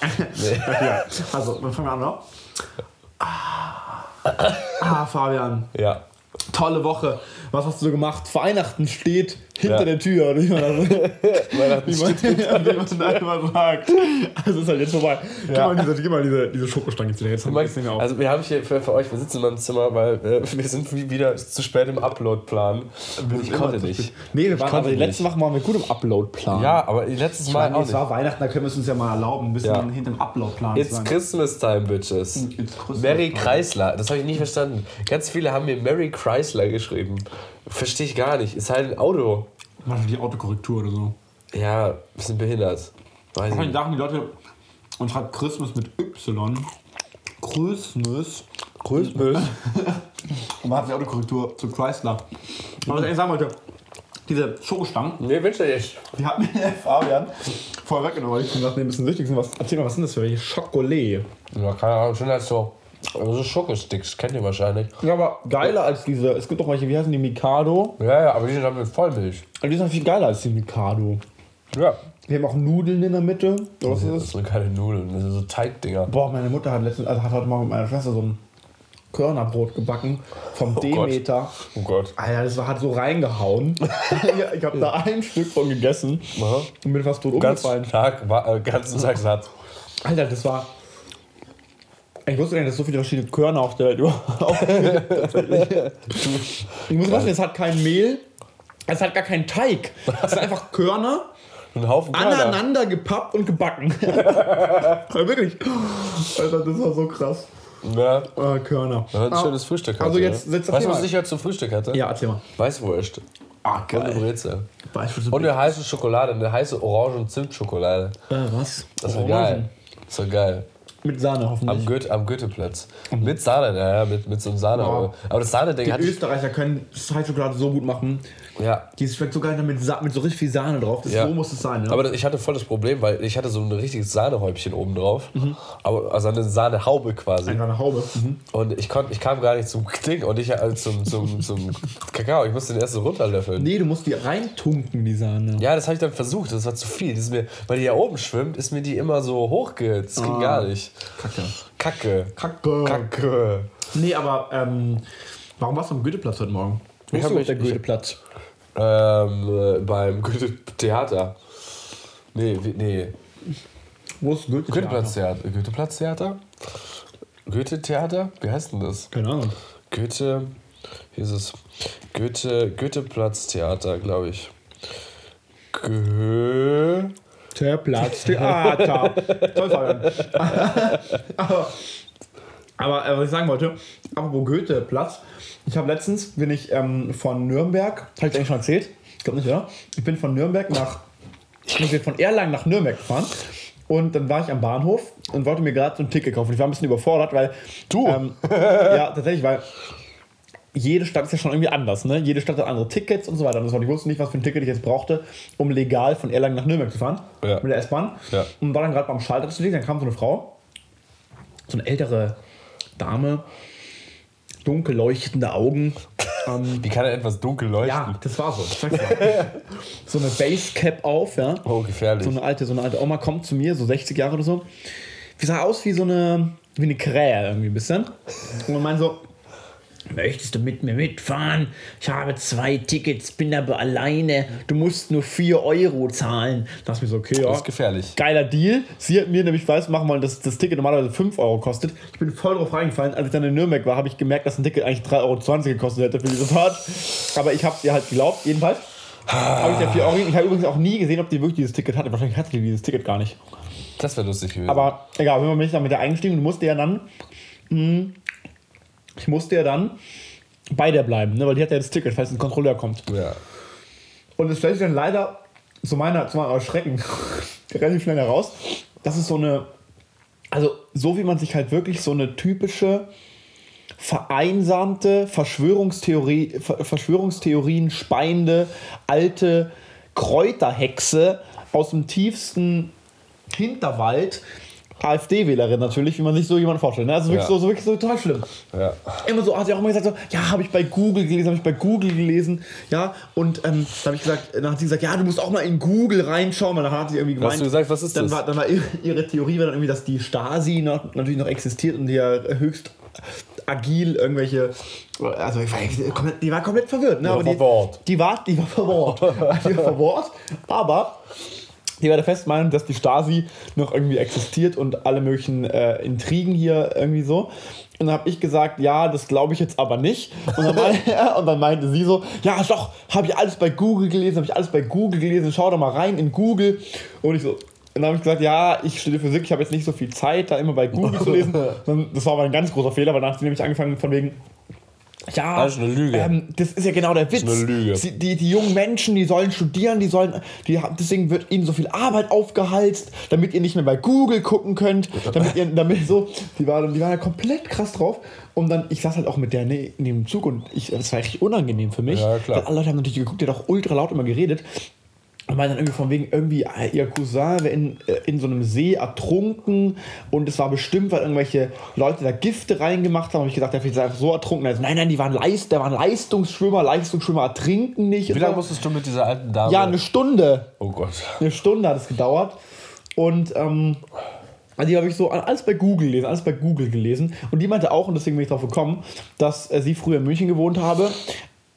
ja. Also, wir fangen an, ne? Ah, ah, Fabian. Ja. Tolle Woche. Was hast du so gemacht? Weihnachten steht hinter Ja. der Tür, oder wie man, das, wie man, wie man da immer sagt. Also ist halt jetzt vorbei. Gib Ja. mal diese, gib mal diese, diese Schokostange jetzt wieder. Jetzt haben wir. Also wir haben hier für, für euch, wir sitzen in meinem Zimmer, weil äh, wir sind wie wieder zu spät im Upload-Plan. Ich konnte zu nicht. Nee, wir waren aber die letzten Wochen waren wir gut im Upload-Plan. Ja, aber letztes Ich Mal meine, auch es nicht. war Weihnachten, da können wir es uns ja mal erlauben, ein bisschen Ja. hinter dem Upload-Plan zu It's sein. Christmas time, bitches. It's Christmas Mary. Chrysler, das habe ich nicht verstanden. Ganz viele haben mir Mary Chrysler geschrieben. Verstehe ich gar nicht. Ist halt ein Auto. Die Autokorrektur oder so. Ja, bisschen behindert. Weiß ich Wahrscheinlich nicht. dachten die Leute, und schreibt Christmas mit Y. Christmas. Christmas. Und man hat die Autokorrektur zu Chrysler. Aber was ich eigentlich sagen wollte, diese Schokostangen, Nee, wünsche ich. die hat mir der Fabian vorher weggenommen, ich dachte, nee, ein bisschen wichtig sind. Was, erzähl mal, was sind das für welche? Schokolade. Ja, keine Ahnung, schon als so, so Schokosticks, kennt ihr wahrscheinlich. Ja, aber geiler als diese, es gibt doch welche, wie heißen die, Mikado? Ja, ja, aber die sind halt mit Vollmilch. Die sind viel geiler als die Mikado. Ja. Die haben auch Nudeln in der Mitte. Was ist Das das? sind keine Nudeln, das sind so Teigdinger. Boah, meine Mutter hat letztens, also hat heute Morgen mit meiner Schwester so ein Körnerbrot gebacken vom Gott. Demeter. Oh Gott. Alter, das war, hat so reingehauen. Ja, ich habe da ein Stück von gegessen Aha. und bin fast tot Ganz umgefallen. Tag, war, äh, ganzen Tag satt. Alter, das war. Ich wusste gar nicht, dass es so viele verschiedene Körner auf der Welt überhaupt gibt. Ich muss wissen, es hat kein Mehl, es hat gar keinen Teig. Es sind einfach Körner Ein Haufen Körner. aneinander gepappt und gebacken. ja, wirklich. Alter, das war so krass. Ja, Äh, Körner. das hat ein Ah, schönes Frühstück hatte. Also jetzt ne? setz das Weißt du, was ich heute zum Frühstück hatte? Ja, erzähl mal. Weißwurst. Ah, Und eine Brezel. Beispiel Und eine heiße Schokolade, eine heiße Orange- und Zimtschokolade. äh, was? Das war Orangen. geil. Das war geil. Mit Sahne hoffentlich. Am, Goethe, am Goetheplatz. Mit Sahne, ja, ja, mit, mit so einem Sahne. Wow. Aber das Sahne-Ding Die hatte ich. Österreicher können Schokolade so gut machen. Ja. Die schmeckt so geil mit, Sa mit so richtig viel Sahne drauf. Das Ja. So muss es sein. Ne? Aber ich hatte voll das Problem, weil ich hatte so ein richtiges Sahnehäubchen oben drauf. Aber, also eine Sahnehaube quasi. Eine Haube. Mhm. Und ich, konnt, ich kam gar nicht zum Ding und ich äh, zum, zum, zum Kakao. Ich musste den erst so runterlöffeln. Nee, du musst die reintunken, die Sahne. Ja, das habe ich dann versucht. Das war zu viel. Das ist mir, weil die ja oben schwimmt, ist mir die immer so hochge. Das ging Ah. gar nicht. Kacke. Kacke. Kacke. Kacke. Nee, aber ähm, warum warst du am Goetheplatz heute Morgen? Wo mich- der Goetheplatz? Ähm, äh, beim Goethe-Theater. Nee, nee. Wo ist Goethe? Goethe-Platz-Theater. Goethe-Platz-Theater? Goethe-Theater? Wie heißt denn das? Keine Ahnung. Goethe. Hier ist es. Goethe. Goethe-Platz-Theater, glaube ich. Gö. Der Platz Theater. Toll, Fabian. aber, aber äh, was ich sagen wollte, apropos Goethe-Platz. Ich habe letztens, bin ich ähm, von Nürnberg, habe ich eigentlich schon erzählt? Ich glaube nicht, oder? Ich bin von Nürnberg nach, ich bin von Erlangen nach Nürnberg gefahren. Und dann war ich am Bahnhof und wollte mir gerade so ein Ticket kaufen. Ich war ein bisschen überfordert, weil. Du? Ähm, ja, tatsächlich, weil jede Stadt ist ja schon irgendwie anders, ne? Jede Stadt hat andere Tickets und so weiter. Und das war, ich wusste nicht, was für ein Ticket ich jetzt brauchte, um legal von Erlangen nach Nürnberg zu fahren. Ja. Mit der S-Bahn. Ja. Und war dann gerade beim Schalter zu liegen, dann kam so eine Frau, so eine ältere Dame, dunkel leuchtende Augen. Ähm, Wie kann er etwas dunkel leuchten? ja, das war so. Sag's mal. so eine Basecap auf, ja. Oh, gefährlich. So eine alte, so eine alte Oma kommt zu mir, so 60 Jahre oder so. Die sah aus wie so eine, wie eine Krähe irgendwie ein bisschen. Und man meint so, möchtest du mit mir mitfahren? Ich habe zwei Tickets, bin aber alleine. Du musst nur 4 Euro zahlen. Da ist mir so, okay, ja. Das ist gefährlich. Geiler Deal. Sie hat mir nämlich weiß machen wollen, dass das Ticket normalerweise 5 Euro kostet. Ich bin voll drauf reingefallen. Als ich dann in Nürnberg war, habe ich gemerkt, dass ein Ticket eigentlich 3,20 Euro gekostet hätte für diese Fahrt. Aber ich habe es ihr halt geglaubt, jedenfalls. Habe ich 4 Euro. Ich habe übrigens auch nie gesehen, ob die wirklich dieses Ticket hatte. Wahrscheinlich hatte die dieses Ticket gar nicht. Das wäre lustig gewesen. Aber egal, wenn man mich dann mit der eingestiegen und musste ja dann. mh, Ich musste ja dann bei der bleiben, ne? weil die hat ja das Ticket, falls ein Kontrolleur kommt. ja. Und es stellt sich dann leider zu meiner, zu meiner Erschrecken relativ schnell heraus, dass es so eine, also so wie man sich halt wirklich so eine typische vereinsamte Verschwörungstheorie, Ver- Verschwörungstheorien speiende alte Kräuterhexe aus dem tiefsten Hinterwald AfD-Wählerin natürlich, wie man sich so jemanden vorstellt. Ne? Also wirklich, Ja. so, so, wirklich so total schlimm. Ja. Immer so, hat sie auch immer gesagt, so, ja, habe ich bei Google gelesen, habe ich bei Google gelesen, ja, und ähm, dann habe ich gesagt, dann hat sie gesagt, ja, du musst auch mal in Google reinschauen, weil dann hat sie irgendwie gemeint, Hast du gesagt, was ist dann das? War, dann war ihre, Theorie war dann irgendwie, dass die Stasi noch, natürlich noch existiert und die ja höchst agil irgendwelche, also ich war, die war komplett verwirrt, ne? war die, verwirrt. die war, die war verwirrt, die war verwirrt, aber die war der festen Meinung, dass die Stasi noch irgendwie existiert und alle möglichen äh, Intrigen hier irgendwie so. Und dann habe ich gesagt, ja, das glaube ich jetzt aber nicht. Und dann, meinte, und dann meinte sie so, ja, doch, habe ich alles bei Google gelesen, habe ich alles bei Google gelesen, schau doch mal rein in Google. Und ich so, und dann habe ich gesagt, ja, ich studiere Physik, ich habe jetzt nicht so viel Zeit, da immer bei Google zu lesen. Das war aber ein ganz großer Fehler, weil hat sie nämlich angefangen von wegen, ja, Das ist eine Lüge. Ähm, das ist ja genau der Witz. ist eine Lüge. Sie, die, die jungen Menschen, die sollen studieren, die sollen, die, deswegen wird ihnen so viel Arbeit aufgehalst, damit ihr nicht mehr bei Google gucken könnt, damit ihr, damit so, die waren, die waren ja komplett krass drauf. Und dann, ich saß halt auch mit der ne- in dem Zug und ich, das war richtig unangenehm für mich. Ja, klar. Weil alle Leute haben natürlich geguckt, die hat auch ultra laut immer geredet. Und meinen dann irgendwie von wegen, irgendwie, äh, ihr Cousin wäre in, äh, in so einem See ertrunken und es war bestimmt, weil irgendwelche Leute da Gifte reingemacht haben. Habe ich gesagt, der ist einfach so ertrunken. Also, nein, nein, die waren, Leist, der waren Leistungsschwimmer, Leistungsschwimmer ertrinken nicht. Wie Und lange musstest du mit dieser alten Dame? ja, eine Stunde. oh Gott. Eine Stunde hat es gedauert. Und ähm, also die habe ich so alles bei Google gelesen, alles bei Google gelesen. Und die meinte auch, und deswegen bin ich darauf gekommen, dass äh, sie früher in München gewohnt habe,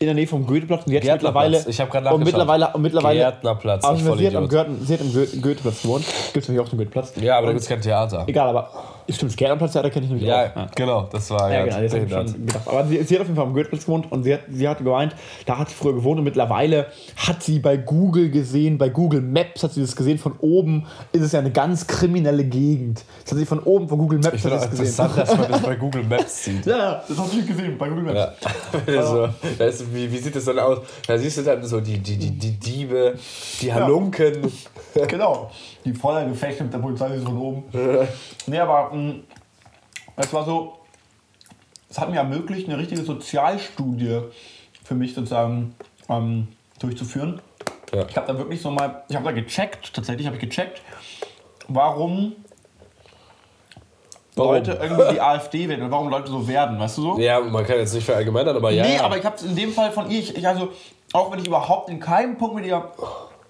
in der Nähe vom Goetheplatz und jetzt mittlerweile. Ich hab grad und mittlerweile, und mittlerweile Gärtnerplatz, ich sie, hat am Goethe, sie hat im Goethe- Goetheplatz gewohnt. Gibt es natürlich auch den Goetheplatz. Ja, aber da gibt es kein Theater. Egal, aber stimmt, das Gärtnerplatz, ja, da kenne ich nämlich Ja, auch. genau, das war Ja, ja, genau, das schon gedacht. Aber sie, sie hat auf jeden Fall am Goetheplatz gewohnt und sie hat, sie hat gemeint, da hat sie früher gewohnt und mittlerweile hat sie bei Google gesehen, bei Google Maps hat sie das gesehen, von oben ist es ja eine ganz kriminelle Gegend. Das hat sie von oben, von Google Maps Ich hat sie das gesehen. interessant, dass man das bei Google Maps sieht. Ja, ja, das hast du gesehen, bei Google Maps. Ja. so, da ist, wie, wie sieht das dann aus? Da siehst du dann so die, die, die, die Diebe, die Halunken. Genau. Die voller Gefechte mit der Polizei ist von oben. nee, aber mh, es war so, es hat mir ermöglicht, eine richtige Sozialstudie für mich sozusagen ähm, durchzuführen. Ja. Ich habe da wirklich so mal, ich habe da gecheckt, tatsächlich habe ich gecheckt, warum, Warum? Leute irgendwie die AfD wählen und warum Leute so werden, weißt du so? Ja, man kann jetzt nicht verallgemeinern, aber ja. nee, ja. aber ich habe es in dem Fall von ihr, ich, ich also, auch wenn ich überhaupt in keinem Punkt mit ihr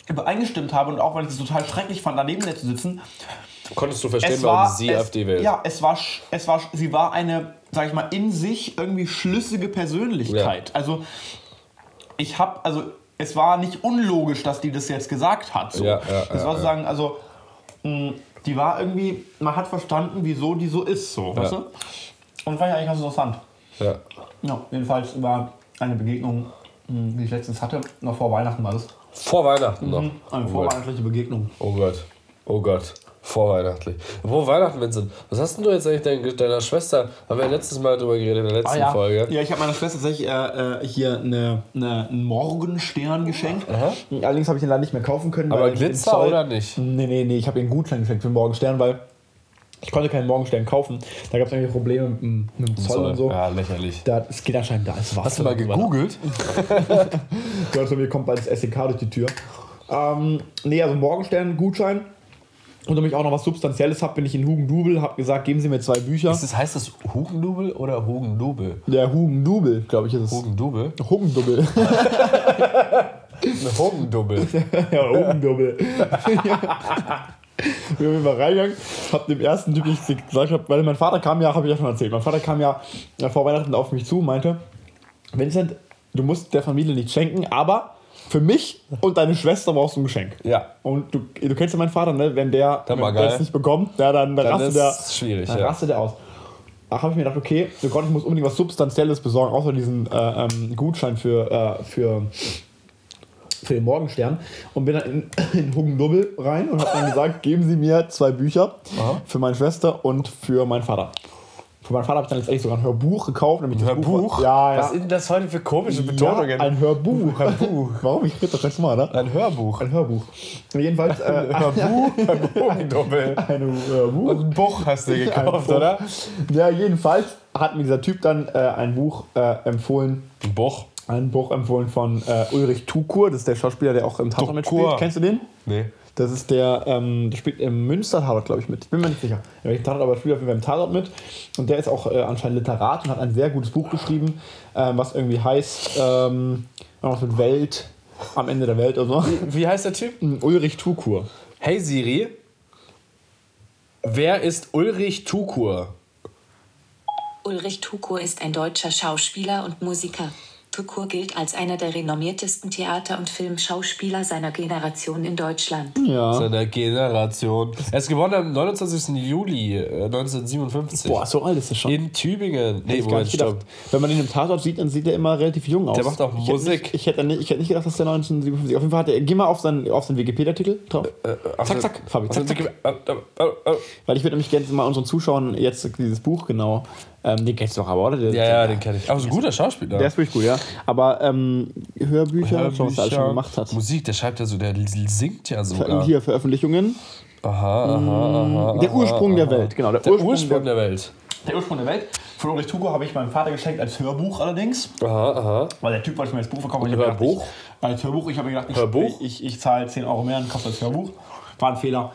übereingestimmt habe und auch wenn ich es total schrecklich fand, daneben zu sitzen, Konntest du verstehen, es warum war, sie es, AfD wählt? Ja, es war, sch- es war, sie war eine, sag ich mal, in sich irgendwie schlüssige Persönlichkeit. Also ich habe, also es war nicht unlogisch, dass die das jetzt gesagt hat. So. Ja, ja, das ja, war sozusagen, also mh, die war irgendwie, man hat verstanden, wieso die so ist, so, weißt du? Und fand ich eigentlich ganz interessant. Ja. Ja, jedenfalls war eine Begegnung, mh, die ich letztens hatte, noch vor Weihnachten war das. Vor Weihnachten noch. Eine Oh vorweihnachtliche Begegnung. oh Gott. Oh Gott. Vorweihnachtlich. Wo Weihnachten, Vincent? Was hast denn du jetzt eigentlich dein, deiner Schwester? Haben wir ja letztes Mal drüber geredet in der letzten Ah, ja. Folge. Ja, ich habe meiner Schwester tatsächlich äh, äh, hier eine, eine, einen Morgenstern geschenkt. Allerdings habe ich den leider nicht mehr kaufen können. Aber Glitzer Zoll- oder nicht? Nee, nee, nee, ich habe ihr einen Gutschein geschenkt für den Morgenstern, weil ich konnte keinen Morgenstern kaufen. Da gab es irgendwie Probleme mit, dem- mit dem Zoll und so. Ja, lächerlich. Da, es geht anscheinend da ins Wasser. Hast du mal gegoogelt? zu mir, kommt bald das SEK durch die Tür. Ähm, nee, also Morgenstern-Gutschein. Und damit ich auch noch was Substanzielles habe, bin ich in Hugendubel, habe gesagt, geben Sie mir zwei Bücher. Ist das, heißt das Hugendubel oder Hugendubel? Der Hugendubel, glaube ich, ist es. Hugendubel? Hugendubel. Ein Hugendubel. Ja, Hugendubel. Wir sind mal reingegangen, hab dem ersten Typ, ich gesagt habe, weil mein Vater kam ja, habe ich ja schon erzählt, mein Vater kam ja äh, vor Weihnachten auf mich zu und meinte, Vincent, du musst der Familie nichts schenken, aber für mich und deine Schwester brauchst du ein Geschenk. Ja. Und du, du kennst ja meinen Vater, ne? wenn der es nicht bekommt, ja, dann, dann, Dann rastet der, schwierig, dann ja. rastet der aus. Da habe ich mir gedacht, okay, oh Gott, ich muss unbedingt was Substanzielles besorgen, außer diesen äh, ähm, Gutschein für, äh, für, für den Morgenstern. Und bin dann in, in Hugendubel rein und habe dann gesagt, geben Sie mir zwei Bücher für meine Schwester und für meinen Vater. Für meinen Vater habe ich dann letztendlich sogar ein Hörbuch gekauft. Nämlich das Hörbuch? ja, ja. Was sind denn das heute für komische ja, Betonungen? ein Hörbuch. Hörbuch. Warum? Ich rede doch ganz mal, ne? Ein Hörbuch. Ein Hörbuch. Jedenfalls äh, Hörbuch? Ein Hugendubel. ein Hörbuch. Und ein Buch hast du gekauft, Buch. oder? Ja, jedenfalls hat mir dieser Typ dann äh, ein Buch äh, empfohlen. Ein Buch? Ein Buch empfohlen von äh, Ulrich Tukur, das ist der Schauspieler, der auch im Tatort mitspielt. Kennst du den? Nee. Das ist der, ähm, der spielt im Münster Tatort, glaube ich, mit. Ich bin mir nicht sicher. Ja, welchen Tatort, aber spielt auf jeden Fall im Tatort mit. Und der ist auch äh, anscheinend Literat und hat ein sehr gutes Buch geschrieben, ähm, was irgendwie heißt, ähm, was mit Welt, am Ende der Welt oder so. Wie heißt der Typ? Ulrich Tukur. Hey Siri, wer ist Ulrich Tukur? Ulrich Tukur ist ein deutscher Schauspieler und Musiker. Tukur gilt als einer der renommiertesten Theater- und Filmschauspieler seiner Generation in Deutschland. Ja. Seiner Generation. Er ist geboren am 29. Juli äh, 1957. Boah, so alt ist er schon. In Tübingen. Hätte Nee, ich Moment, nicht gedacht. Wenn man ihn im Tatort sieht, dann sieht er immer relativ jung aus. Der macht auch ich hätte Musik. Nicht, ich, hätte nicht, ich hätte nicht gedacht, dass der 1957. Auf jeden Fall hat er. Geh mal auf seinen, auf seinen Wikipedia-Artikel drauf. Auf zack, den- zack, Fabi, zack, zack. äh, äh, äh, äh. Weil ich würde nämlich gerne mal unseren Zuschauern jetzt dieses Buch genau. Ähm, den kennst du doch aber, oder? Der, Ja, ja, den kenne ich. Aber so ein guter Schauspieler. Der ist wirklich gut, ja. Aber ähm, Hörbücher, schau, was er alles schon gemacht hat. Musik, der schreibt ja so, der singt ja sogar. Hier Veröffentlichungen. Aha, aha, aha. Der Ursprung der Welt, genau. Der, Der Ursprung, Ursprung der, der Welt. der Ursprung der Welt. Von Ulrich Tugo habe ich meinem Vater geschenkt als Hörbuch allerdings. Aha, aha. Weil der Typ wollte mir das Buch verkaufen. Ich hab gedacht, Hörbuch? Ich, als Hörbuch. Ich habe mir gedacht, ich, Hörbuch? ich, ich zahle 10 Euro mehr und kaufe das Hörbuch. War ein Fehler,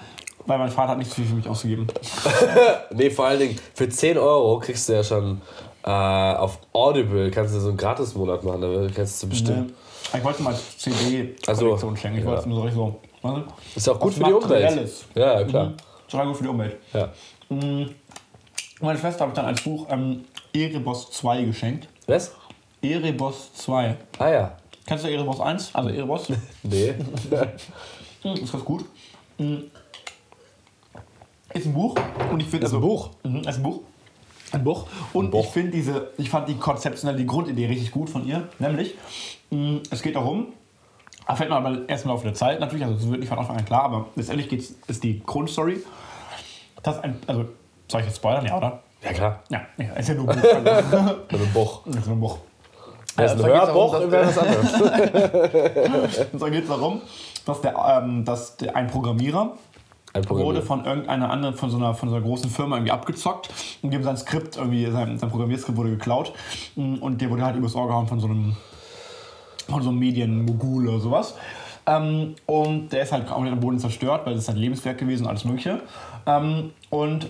weil mein Vater hat nicht viel für mich ausgegeben. Nee, vor allen Dingen, für 10 Euro kriegst du ja schon äh, auf Audible, kannst du so einen Gratis-Monat machen, da kannst du bestimmen. Ich wollte mal CD-Kollektion Also, schenken. Ich ja. wollte es nur so weißt du? Ist auch gut Was für die Umwelt. Ja, klar. Mhm. Total gut für die Umwelt. Ja. Meine Schwester habe ich dann als Buch ähm, Erebos 2 geschenkt. Was? Erebos 2. Ah ja. Kennst du Erebos 1? Also Erebos? Nee. Hm, ist ganz gut. Hm. Ist ein Buch und ich finde Ist ein also, Buch? Mhm, ist ein Buch. Ein Buch. Und Buch. ich finde diese, ich fand die konzeptionelle, die Grundidee richtig gut von ihr. Nämlich, mh, es geht darum, erfährt man aber erst im Laufe der Zeit natürlich, also es wird nicht von Anfang an klar, aber letztendlich geht's, ist die Grundstory, dass ein, also, soll ich jetzt spoilern, ja, oder? Ja, klar. Ja, ja ist ja nur ein Buch. Also, Mit einem Buch. ist nur ein Buch. Das ist ein da Hörbuch, wäre das anderes. Und so geht es darum, dass, der, ähm, dass der, ein Programmierer Ein Programm. Wurde von irgendeiner anderen, von so einer, von so einer großen Firma irgendwie abgezockt und dem sein Skript, irgendwie, sein, sein Programmierskript wurde geklaut Mm, und der wurde halt übers Ohr gehauen von so einem, von so einem Medienmogul oder sowas. Ähm, und der ist halt komplett am Boden zerstört, weil das ist sein Lebenswerk gewesen und alles mögliche. Ähm, und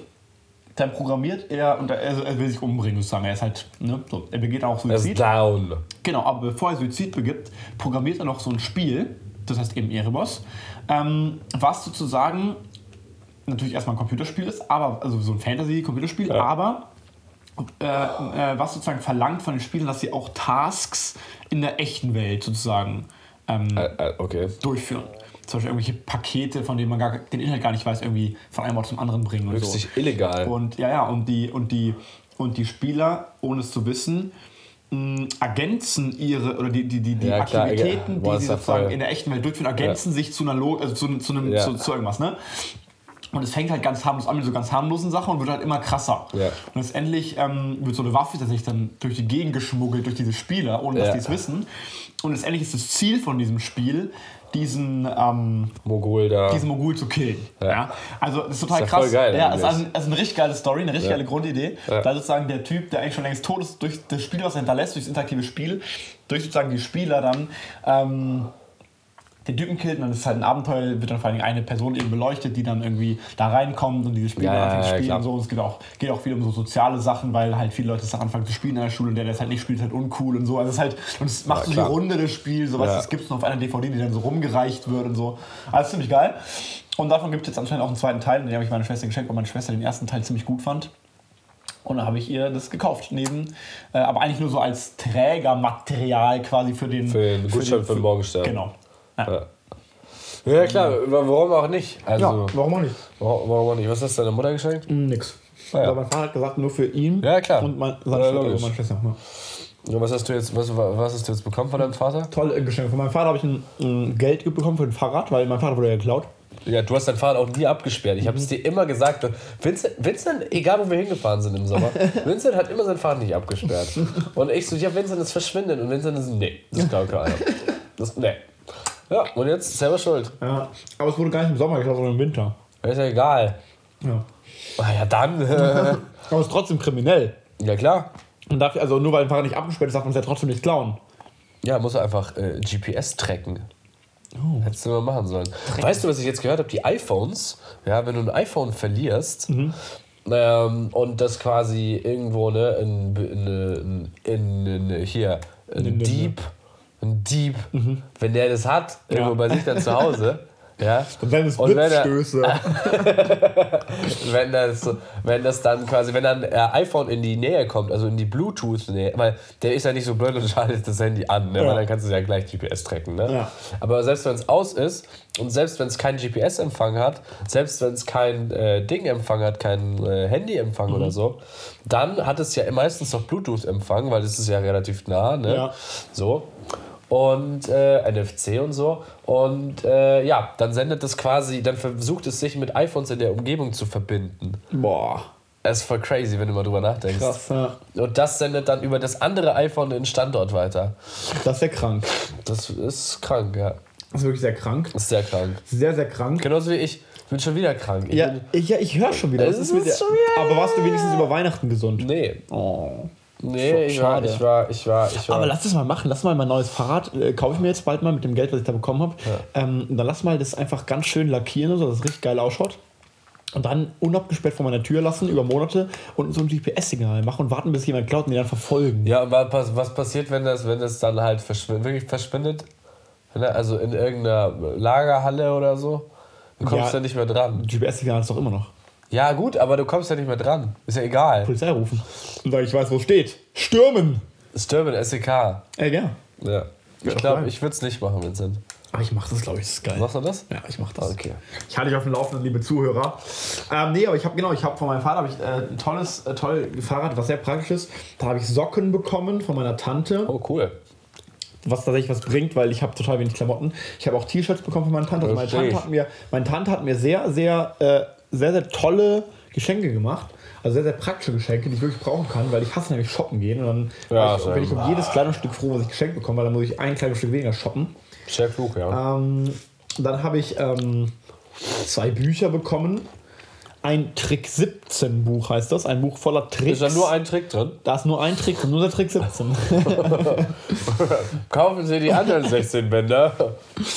dann programmiert er und er, er will sich umbringen, sozusagen. Er ist halt, ne, so, er begeht auch Er ist Suizid. down. Genau, aber bevor er Suizid begibt, programmiert er noch so ein Spiel, das heißt eben Erebos, ähm, was sozusagen natürlich erstmal ein Computerspiel ist, aber also so ein Fantasy-Computerspiel, Ja. aber äh, äh, was sozusagen verlangt von den Spielern, dass sie auch Tasks in der echten Welt sozusagen ähm, Äh, äh, okay. durchführen. Zum Beispiel irgendwelche Pakete, von denen man gar, den Inhalt gar nicht weiß, irgendwie von einem Ort zum anderen bringen und so. Illegal. Und ja, ja, und die, und die, und die Spieler, ohne es zu wissen, mh, ergänzen ihre, oder die, die, die, die Ja, klar, Aktivitäten, ja. Boah, die sie ja sozusagen in der echten Welt durchführen, ergänzen sich zu einer Log also zu, zu, einem, Ja. zu, zu irgendwas, ne? Und es fängt halt ganz harmlos an mit so ganz harmlosen Sachen und wird halt immer krasser. Ja. Und letztendlich ähm, wird so eine Waffe tatsächlich dann durch die Gegend geschmuggelt, durch diese Spieler, ohne dass Ja. die es wissen. Und letztendlich ist das Ziel von diesem Spiel, diesen, ähm, Mogul da. diesen Mogul zu killen. Ja. Ja. Also das ist total Ist ja krass. voll geil ja, ist also, also eine richtig geile Story, eine richtig Ja. geile Grundidee. Da sozusagen der Typ, der eigentlich schon längst tot ist, durch das Spiel, was er hinterlässt, durch das interaktive Spiel, durch sozusagen die Spieler dann ähm, den Typen killt und dann ist es halt ein Abenteuer, wird dann vor allem eine Person eben beleuchtet, die dann irgendwie da reinkommt und dieses Spiel Ja, anfängt zu ja, spielen und so. Und es geht auch, geht auch viel um so soziale Sachen, weil halt viele Leute das anfangen zu spielen in der Schule und der, der es halt nicht spielt, ist halt uncool und so. Also es ist halt, und es macht so die. Runde des Spiels, so was, Ja. das gibt es noch auf einer DVD, die dann so rumgereicht wird und so. Also ziemlich geil. Und davon gibt es jetzt anscheinend auch einen zweiten Teil, den habe ich meiner Schwester geschenkt, weil meine Schwester den ersten Teil ziemlich gut fand. Und dann habe ich ihr das gekauft, neben, äh, aber eigentlich nur so als Trägermaterial quasi für den. Für den Gutschein für den Morgenstern. Genau. Ja. Ja. Ja, klar, warum auch nicht? Also, warum auch nicht? warum, warum auch nicht? Was hast du deiner Mutter geschenkt? Nix. Ah, ja. Aber mein Vater hat gesagt, nur für ihn. Ja, klar. Und mein, Ja, logisch. meine Schwester. Ja. Und was hast du jetzt, was, was hast du jetzt bekommen von deinem Vater? Tolle Geschenke. Von meinem Vater habe ich ein, ein Geld bekommen für ein Fahrrad, weil mein Vater wurde ja geklaut. Ja, du hast dein Fahrrad auch nie abgesperrt. Ich habe es dir immer gesagt. Vincent, Vincent, egal wo wir hingefahren sind im Sommer, Vincent hat immer sein Fahrrad nicht abgesperrt. Und ich so, ja, Vincent, es verschwindet. Und Vincent ist, nee, das glaubt keiner. Das, nee. Ja, und jetzt selber schuld. Ja. Aber es wurde gar nicht im Sommer geklaut, sondern im Winter. Ist ja egal. Ja. Ah, ja, dann. Aber es ist trotzdem kriminell. ja, klar. Und dafür, also nur weil ein Fahrrad nicht abgesperrt ist, darf man es ja trotzdem nicht klauen. Ja, muss er einfach äh, GPS tracken. Oh. Hättest du mal machen sollen. Weißt du, was ich jetzt gehört habe? Die iPhones, ja, wenn du ein iPhone verlierst Mhm. ähm, und das quasi irgendwo, ne, in, in, in, in, in hier, ein in- Dieb, ein Dieb, wenn der das hat, irgendwo bei sich dann zu Hause, ja, Und wenn es Und wenn er- wenn das, wenn das dann quasi, wenn dann äh, iPhone in die Nähe kommt, also in die Bluetooth-Nähe, weil der ist ja nicht so blöd und schaltet das Handy an, ne? Ja. weil dann kannst du ja gleich GPS tracken. Ne? Ja. Aber selbst wenn es aus ist und selbst wenn es keinen GPS-Empfang hat, selbst wenn es kein äh, Ding-Empfang hat, kein äh, Handy-Empfang Mhm. oder so, dann hat es ja meistens noch Bluetooth-Empfang, weil das ist ja relativ nah. Ne? Ja. So. Und äh, NFC und so. Und äh, ja, dann sendet es quasi, dann versucht es sich mit iPhones in der Umgebung zu verbinden. Boah, Das ist voll crazy, wenn du mal drüber nachdenkst. krass. Ja. Und das sendet dann über das andere iPhone den Standort weiter. Das ist sehr krank. Das ist krank, ja. Das ist wirklich sehr krank. Das ist sehr krank. Sehr, sehr krank. Genauso wie ich. Ich bin schon wieder krank. Ich Ja, ich, ja, ich höre schon wieder. Das ist mit ist schon wieder- aber warst du wenigstens über Weihnachten gesund? nee. Oh. Nee, ich war, Schade. ich war, ich war, ich war. Aber lass das mal machen. Lass mal mein neues Fahrrad. Äh, kaufe ich mir jetzt bald mal mit dem Geld, was ich da bekommen habe. Ähm, dann lass mal das einfach ganz schön lackieren, so, dass es richtig geil ausschaut. Und dann unabgesperrt vor meiner Tür lassen über Monate und so ein GPS-Signal machen und warten, bis jemand klaut und den dann verfolgen. ja, und was, was passiert, wenn das, wenn das dann halt verschwindet, wirklich verschwindet? Er- Also in irgendeiner Lagerhalle oder so? Du kommst ja, Ja. nicht mehr dran. GPS-Signal ist doch immer noch. Ja, gut, aber du kommst ja nicht mehr dran. Ist ja egal. Polizei rufen. Und sagen, ich weiß, wo es steht. Stürmen! Stürmen, SEK. Ey, ja. Ja. Ich glaube, ich würde es nicht machen, Vincent. Aber ich mach das, glaube ich. Das ist geil. Machst du das? Ja, ich mach das. Okay. Ich halte dich auf dem Laufenden, liebe Zuhörer. Ähm, nee, aber ich habe genau, ich habe von meinem Vater ich, äh, ein tolles, äh, toll Fahrrad, was sehr praktisch ist. Da habe ich Socken bekommen von meiner Tante, Oh, cool. was tatsächlich was bringt, weil ich habe total wenig Klamotten. Ich habe auch T-Shirts bekommen von meiner Tante. Also meine, Tante hat mir, meine Tante hat mir sehr, sehr, äh, sehr, sehr tolle Geschenke gemacht. Also sehr, sehr praktische Geschenke, die ich wirklich brauchen kann, weil ich hasse nämlich shoppen gehen. Und dann Ja, ich, bin ich um jedes Kleidungsstück froh, was ich geschenkt bekomme, weil dann muss ich ein Kleidungsstück weniger shoppen. Sehr klug, ja. Ähm, dann habe ich ähm, zwei Bücher bekommen. Ein Trick 17 Buch heißt das. Ein Buch voller Tricks. Ist da nur ein Trick drin? da ist nur ein Trick drin, nur der Trick 17. Kaufen Sie die anderen 16 Bänder.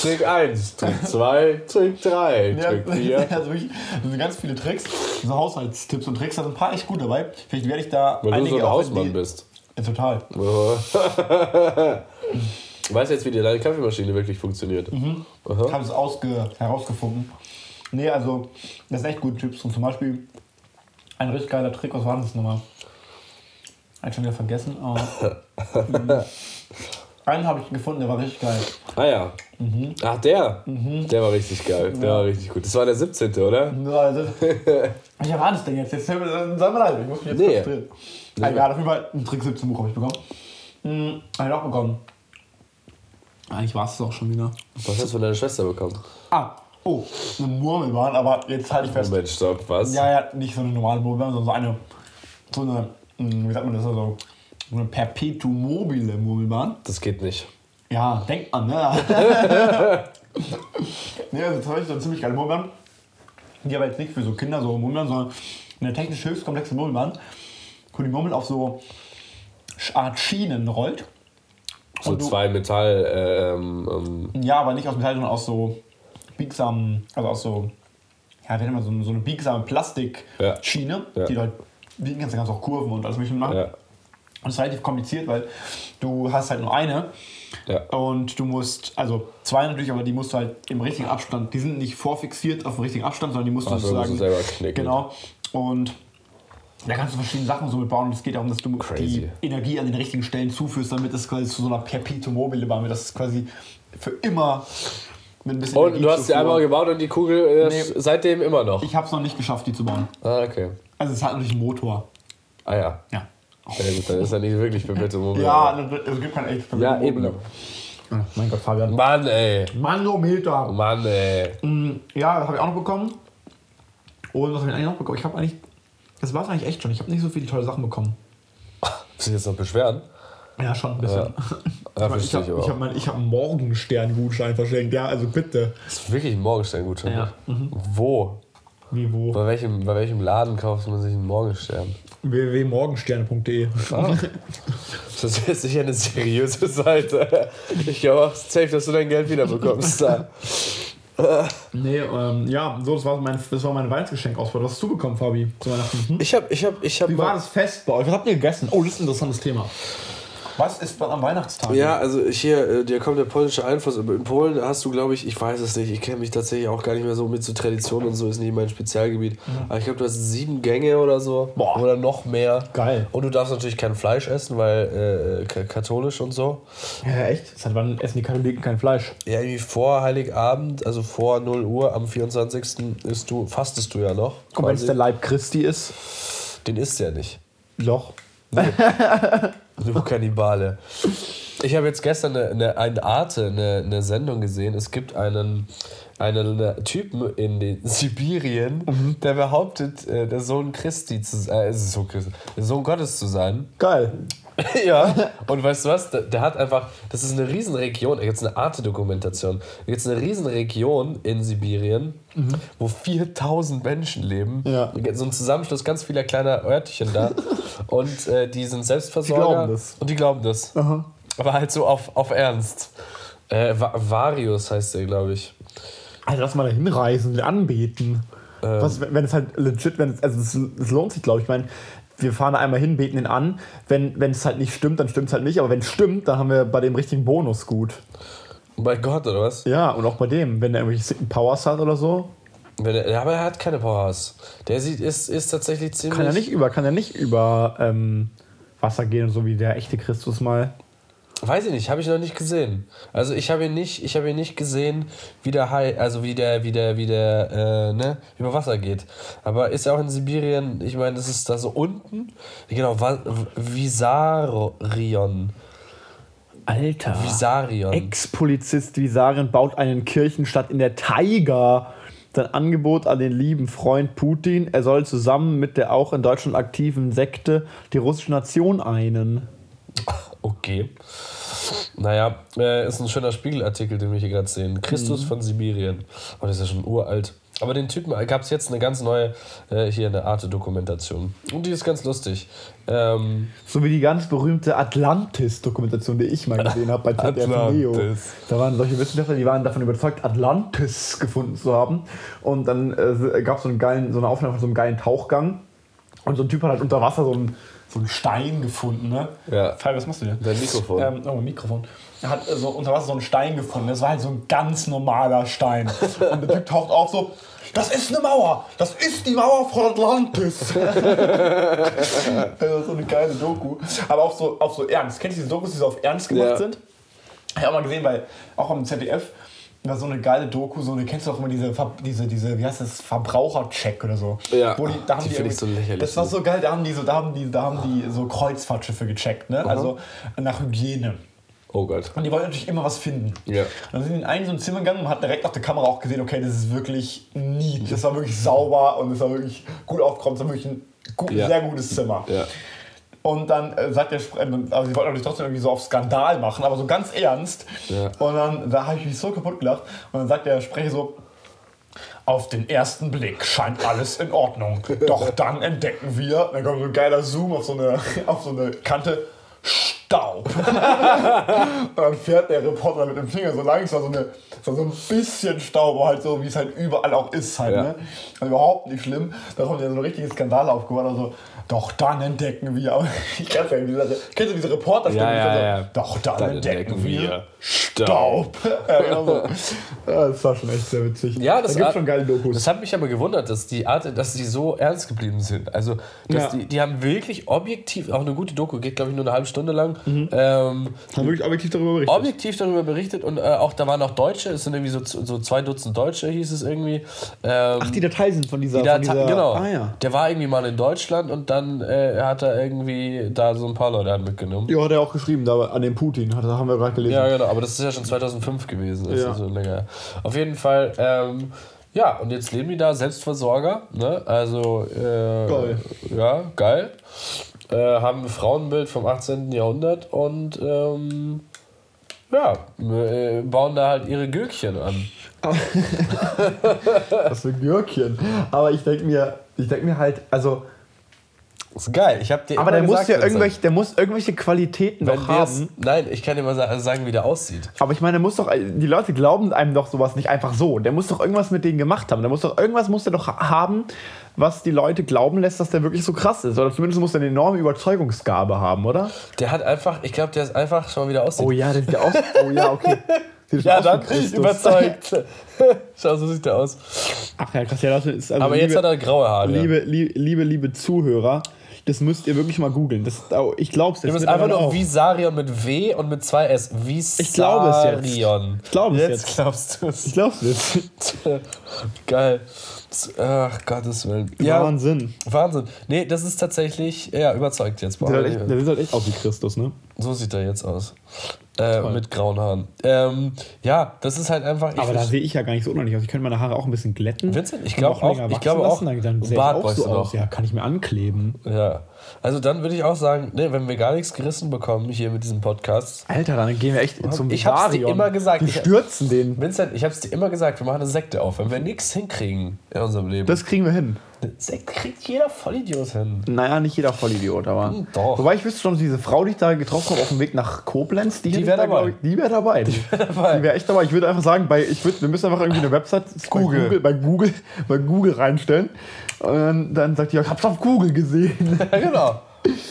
Trick 1, Trick 2, Trick 3, Trick 4. also wirklich, das sind ganz viele Tricks. So Haushaltstipps und Tricks, da sind ein paar echt gut dabei. Vielleicht werde ich da Weil du einige so ein Hausmann bist. Ja, total. Du weißt jetzt, wie deine Kaffeemaschine wirklich funktioniert. Ich Aha. habe es ausge herausgefunden. Nee, also, das sind echt gute Tipps. Und zum Beispiel ein richtig geiler Trick, was war das nochmal? Hab ich schon wieder vergessen. Aber, Mhm. einen habe ich gefunden, der war richtig geil. Ah ja. Ach, der. Der war richtig geil. Der war richtig gut. Das war der 17., oder? Ja, also, ich erwarte es denn jetzt. Jetzt sei mal leid, ich muss mich jetzt Nee. konzentrieren. Egal, auf jeden Fall ein Trick 17 Buch habe ich bekommen. Mhm, habe ich auch bekommen. Eigentlich war es auch schon wieder. Was hast du von deiner Schwester bekommen? Ah, oh, eine Murmelbahn, aber jetzt halte ich fest. Moment, stopp, was? Ja, ja, nicht so eine normale Murmelbahn, sondern so eine, so eine, mh, wie sagt man das, so so eine perpetuum mobile Murmelbahn. Das geht nicht. Ja, denkt man, ne? nee, also tatsächlich so eine ziemlich geile Murmelbahn. Die aber jetzt nicht für so Kinder so Murmelbahn, sondern eine technisch höchst komplexe Murmelbahn, wo die Murmel auf so Art Schienen rollt. So du- zwei Metall. Ähm, ähm, Ja, aber nicht aus Metall, sondern aus so biegsamen, also aus so, ja, nennt man so, eine- so eine biegsame Plastikschiene, Ja. die du halt biegen kannst, kannst du auch Kurven und alles mögliche machen. ja. Und das ist relativ kompliziert, weil du hast halt nur eine Ja. und du musst, also zwei natürlich, aber die musst du halt im richtigen Abstand, die sind nicht vorfixiert auf dem richtigen Abstand, sondern die musst du Ach so, sozusagen musst du selber knicken. Genau. Und da kannst du verschiedene Sachen so mitbauen und es geht darum, dass du Crazy. die Energie an den richtigen Stellen zuführst, damit es quasi zu so einer Perpetuum mobile Bahn wird, dass es quasi für immer mit ein bisschen Und du hast sie einmal gebaut und die Kugel äh, Nee. seitdem immer noch. Ich habe es noch nicht geschafft, die zu bauen. Ah, okay. Also es hat natürlich einen Motor. Ah ja. Ja. Ja, gut, dann ist er nicht wirklich Moment. Ja, es gibt kein echt Ja, eben. Mein Gott, Fabian. Mann, ey. Manometer. Mann, ey. Ja, das habe ich auch noch bekommen. Und was habe ich eigentlich noch bekommen? Ich habe eigentlich. Das war es eigentlich echt schon. Ich habe nicht so viele tolle Sachen bekommen. Willst du jetzt noch beschweren? Ja, schon ein bisschen. Ja, ich habe ich auch. hab ich hab einen Morgenstern-Gutschein verschenkt. Ja, also bitte. Das ist wirklich ein Morgenstern-Gutschein. Ja, mhm. Wo? Wie wo? Bei welchem, bei welchem Laden kauft man sich einen Morgenstern? www.morgensterne.de. Das ist sicher eine seriöse Seite. Ich glaube auch safe, dass du dein Geld wieder bekommst. Da. Nee, ähm, ja, so, das war mein, das war mein Weihnachtsgeschenk-Auswahl. Was hast du bekommen, Fabi, zu Weihnachten? Hm? Ich habe, ich habe, ich habe. Wie war das Fest bei euch? Was habt ihr gegessen? Oh, das ist ein interessantes Thema. Was ist am Weihnachtstag? Ja, also hier, äh, dir kommt der polnische Einfluss. In Polen hast du, glaube ich, ich weiß es nicht, ich kenne mich tatsächlich auch gar nicht mehr so mit so Tradition und so, ist nicht mein Spezialgebiet. Aber ich glaube, du hast sieben Gänge oder so. Boah. Oder noch mehr. Geil. Und du darfst natürlich kein Fleisch essen, weil äh, ka- katholisch und so. Ja, echt? Seit wann essen die Katholiken kein Fleisch? Ja, irgendwie vor Heiligabend, also vor 0 Uhr am 24. Isst du, fastest du ja noch. Und wenn es der Leib Christi ist? Den isst ja nicht. Loch. Du Kannibale. Ich habe jetzt gestern eine, eine, eine Arte, eine, eine Sendung gesehen. Es gibt einen, einen Typen in den Sibirien, der behauptet, äh, der Sohn Christi zu sein, äh, Sohn, Christi, der Sohn Gottes zu sein. Geil. ja. Und weißt du was? Der, der hat einfach, das ist eine Riesenregion, da gibt es eine Arte-Dokumentation. Da gibt es eine Riesenregion in Sibirien, wo 4000 Menschen leben. Ja. So ein Zusammenschluss ganz vieler kleiner Örtchen da. Und äh, die sind Selbstversorger. Die glauben das. Und die glauben das. Aber halt so auf, auf Ernst. Äh, Va- Varius heißt der, glaube ich. Also lass mal da hinreisen und anbeten. Was, wenn es halt legit, wenn es, also es, es lohnt sich, glaube ich. Ich meine, wir fahren da einmal hin, beten ihn an. Wenn, es halt nicht stimmt, dann stimmt es halt nicht. Aber wenn es stimmt, dann haben wir bei dem richtigen Bonus gut. Bei Gott, oder was? Ja, und auch bei dem, wenn er irgendwelche sicken Powers hat oder so. Wenn er, aber er hat keine Powers. Der sieht, ist, ist tatsächlich ziemlich. Kann er nicht über, kann er nicht über ähm, Wasser gehen, so wie der echte Christus mal. Weiß ich nicht, habe ich noch nicht gesehen. Also ich habe ihn nicht, ich habe ihn nicht gesehen, wie der Hai, also wie der, wie der, wie der, äh, ne, über Wasser geht. Aber ist ja auch in Sibirien, ich meine, das ist da so unten. Genau, Visarion. Alter. Visarion. Ex-Polizist Visarion baut einen Kirchenstadt in der Taiga. Sein Angebot an den lieben Freund Putin, er soll zusammen mit der auch in Deutschland aktiven Sekte die russische Nation einen. Okay. Naja, äh, ist ein schöner Spiegelartikel, den wir hier gerade sehen. Christus von Sibirien. Oh, das ist ja schon uralt. Aber den Typen gab es jetzt eine ganz neue, äh, hier eine Arte-Dokumentation. Und die ist ganz lustig. Ähm, So wie die ganz berühmte Atlantis-Dokumentation, die ich mal gesehen habe bei ZDF Neo. Da waren solche Wissenschaftler, die waren davon überzeugt, Atlantis gefunden zu haben. Und dann äh, gab es so, einen geilen- so eine Aufnahme von so einem geilen Tauchgang. Und so ein Typ hat halt unter Wasser so einen, so einen Stein gefunden. Ne? Ja. Fabi, was machst du denn? Dein Mikrofon. Ähm, oh, mein Mikrofon. Er hat äh, so unter Wasser so einen Stein gefunden. Das war halt so ein ganz normaler Stein. Und der Typ taucht auf so. Das ist eine Mauer! Das ist die Mauer von Atlantis! das ist so eine geile Doku. Aber auch so, auch so ernst. Kennst du diese Dokus, die so auf ernst gemacht Ja. sind? Ich habe auch mal gesehen, bei, auch am ZDF, war so eine geile Doku, so eine, kennst du auch immer diese, Ver- diese, diese wie heißt das, Verbrauchercheck oder so. Ja, Wo die, da haben die die, so lächerlich. Das war so geil, da haben die so, da haben die, da haben die so Kreuzfahrtschiffe gecheckt, ne? Also nach Hygiene. Oh Gott. Und die wollten natürlich immer was finden. Ja. Dann sind die in ein so ein Zimmer gegangen und hat direkt auf der Kamera auch gesehen, okay, das ist wirklich neat. Das war wirklich sauber und es war wirklich gut aufgeräumt. Das war wirklich ein gut, Ja. sehr gutes Zimmer. Ja. Und dann äh, sagt der Sprecher, also sie wollten natürlich trotzdem irgendwie so auf Skandal machen, aber so ganz ernst. Ja. Und dann, da habe ich mich so kaputt gelacht. Und dann sagt der Sprecher so, auf den ersten Blick scheint alles in Ordnung. Doch dann entdecken wir, dann kommt so ein geiler Zoom auf so eine, auf so eine Kante, Staub. und dann fährt der Reporter mit dem Finger so lang, es war so, eine, so ein bisschen Staub, aber halt so, wie es halt überall auch ist halt. Ja. Ne? Also überhaupt nicht schlimm. Da kommt ja so ein richtiges Skandal aufgebaut. Also, doch dann entdecken wir. Ich kann ja diese, kennst du diese Reporterstimme? Ja, ja, so, ja. Doch dann, Dann entdecken, entdecken wir Staub. ja, genau ja, das war schon echt sehr witzig. Ja, das da gibt hat- schon geile Dokus. Das hat mich aber gewundert, dass die Art, dass die so ernst geblieben sind. Also, dass Ja. die, die haben wirklich objektiv, auch eine gute Doku, geht glaube ich nur eine halbe Stunde lang, Mhm. ähm, haben wirklich objektiv darüber berichtet. objektiv darüber berichtet und äh, auch da waren auch Deutsche, es sind irgendwie so, so zwei Dutzend Deutsche, hieß es irgendwie. Ähm, Ach, die Datei sind von dieser. die da, von dieser genau. Ah ja. Der war irgendwie mal in Deutschland und dann äh, hat er irgendwie da so ein paar Leute halt mitgenommen. Ja, hat er auch geschrieben, da an den Putin. Hat, haben wir gerade gelesen. Ja, genau, aber das ist ja schon 2005 gewesen. Das Ja. ist so länger. Auf jeden Fall, ähm, ja, und jetzt leben die da Selbstversorger, ne? Also, äh, Geil. Ja, geil. Äh, haben ein Frauenbild vom 18. Jahrhundert und, ähm, ja, äh, bauen da halt ihre Gürkchen an. Was für Gürkchen. Aber ich denke mir, ich denke mir halt, also ist geil. Ich hab dir Aber der muss gesagt, ja Vincent, irgendwelche, der muss irgendwelche Qualitäten wenn doch wir es- haben. Nein, ich kann dir mal sa- sagen, wie der aussieht. Aber ich meine, der muss doch, die Leute glauben einem doch sowas nicht einfach so. Der muss doch irgendwas mit denen gemacht haben. Der muss doch, irgendwas muss der doch haben, was die Leute glauben lässt, dass der wirklich so krass ist. Oder zumindest muss er eine enorme Überzeugungsgabe haben, oder? Der hat einfach, ich glaube, der ist einfach schon wieder aussieht. Oh ja, der sieht ja aus. Oh ja, okay. Ja, dann Christus. überzeugt. Schau, so sieht der aus. Ach ja, krass. Ja, das ist also Aber jetzt hat er graue Haare. Liebe, liebe, liebe, liebe Zuhörer, das müsst ihr wirklich mal googeln. Das, ich glaube es Du bist einfach nur Visarion mit W und mit zwei S. Visarion. Ich glaube es jetzt. Ich glaube es jetzt. jetzt. glaubst du es. Ich glaube es jetzt. Geil. Ach, Gottes Willen. Ja, Wahnsinn. Wahnsinn. Nee, das ist tatsächlich, ja, überzeugt jetzt. Boah, Der, halt der sieht halt echt aus wie Christus, ne? so sieht er jetzt aus. Äh, mit grauen Haaren. Ähm, ja, das ist halt einfach. Ich Aber da sehe ich ja gar nicht so unordentlich aus. Ich könnte meine Haare auch ein bisschen glätten. Vincent, ich und glaub auch- ich glaube auch, Dann, dann ich Bart auch so aus. noch. Ja, kann ich mir ankleben. Ja. Also dann würde ich auch sagen, ne, wenn wir gar nichts gerissen bekommen hier mit diesem Podcast. Alter, dann gehen wir echt zum Ich hab's dir immer gesagt. Ich- stürzen den. Vincent, ich hab's dir immer gesagt, wir machen eine Sekte auf. Wenn wir nichts hinkriegen in unserem Leben. Das kriegen wir hin. Sekte kriegt jeder Vollidiot hin. Naja, nicht jeder Vollidiot, aber. Hm, doch. Wobei ich wüsste schon, diese Frau, die ich da getroffen habe auf dem Weg nach Koblenz, die, hätte ich wär da, dabei. Ich, die wäre dabei. Die wäre dabei. echt dabei. Ich würde einfach sagen, bei, ich würd, wir müssen einfach irgendwie eine Website Google. bei Google, bei Google, bei Google reinstellen. Und dann, dann sagt die, ich hab's auf Google gesehen. Ja, genau.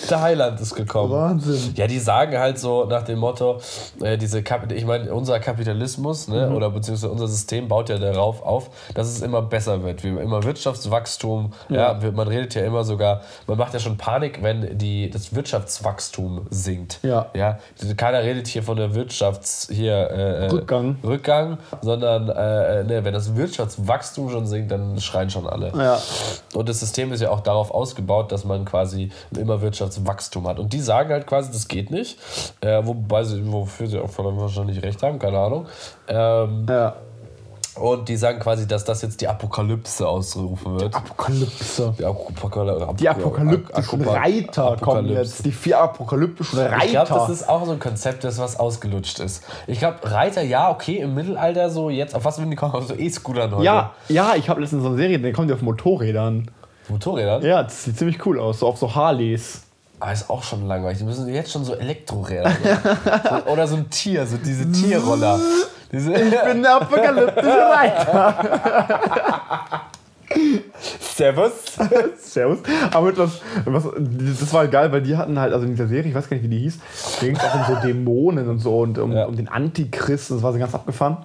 Der Heiland ist gekommen. Wahnsinn. Ja, die sagen halt so nach dem Motto, äh, diese Kap ich meine, unser Kapitalismus ne, Mhm. oder beziehungsweise unser System baut ja darauf auf, dass es immer besser wird. Wie immer Wirtschaftswachstum, ja. wir- man redet ja immer sogar, man macht ja schon Panik, wenn die, das Wirtschaftswachstum sinkt. Ja. ja. Keiner redet hier von der Wirtschafts hier äh, äh, Rückgang. Rückgang, sondern äh, ne, wenn das Wirtschaftswachstum schon sinkt, dann schreien schon alle. Ja. Und das System ist ja auch darauf ausgebaut, dass man quasi immer Wirtschaftswachstum hat. Und die sagen halt quasi, das geht nicht. Äh, wobei sie, wofür sie auch wahrscheinlich recht haben, keine Ahnung. Ähm, Ja. und die sagen quasi, dass das jetzt die Apokalypse ausrufen wird. Apokalypse. Die, Apokal Die apokalyptischen Apoka- Reiter kommen Apokalypse. jetzt. Die vier apokalyptischen Reiter. Ich glaube, das ist auch so ein Konzept, das was ausgelutscht ist. Ich glaube, Reiter, ja, okay, im Mittelalter so jetzt, auf was würden die kommen? Auf so E-Scootern heute? ja, ja, ich habe letztens so eine Serie, der kommt ja auf Motorrädern. Motorrädern? Ja, das sieht ziemlich cool aus, so auf so Harleys. Ah, ist auch schon langweilig. Die müssen jetzt schon so Elektroräder. so. Oder so ein Tier, so diese Tierroller. Diese, Ich bin der apokalyptische Reiter. Servus. Servus. Aber das, was, das war geil, weil die hatten halt, also in dieser Serie, ich weiß gar nicht, wie die hieß, da ging es auch um so Dämonen und so und um, Ja. um den Antichrist, das war so ganz abgefahren.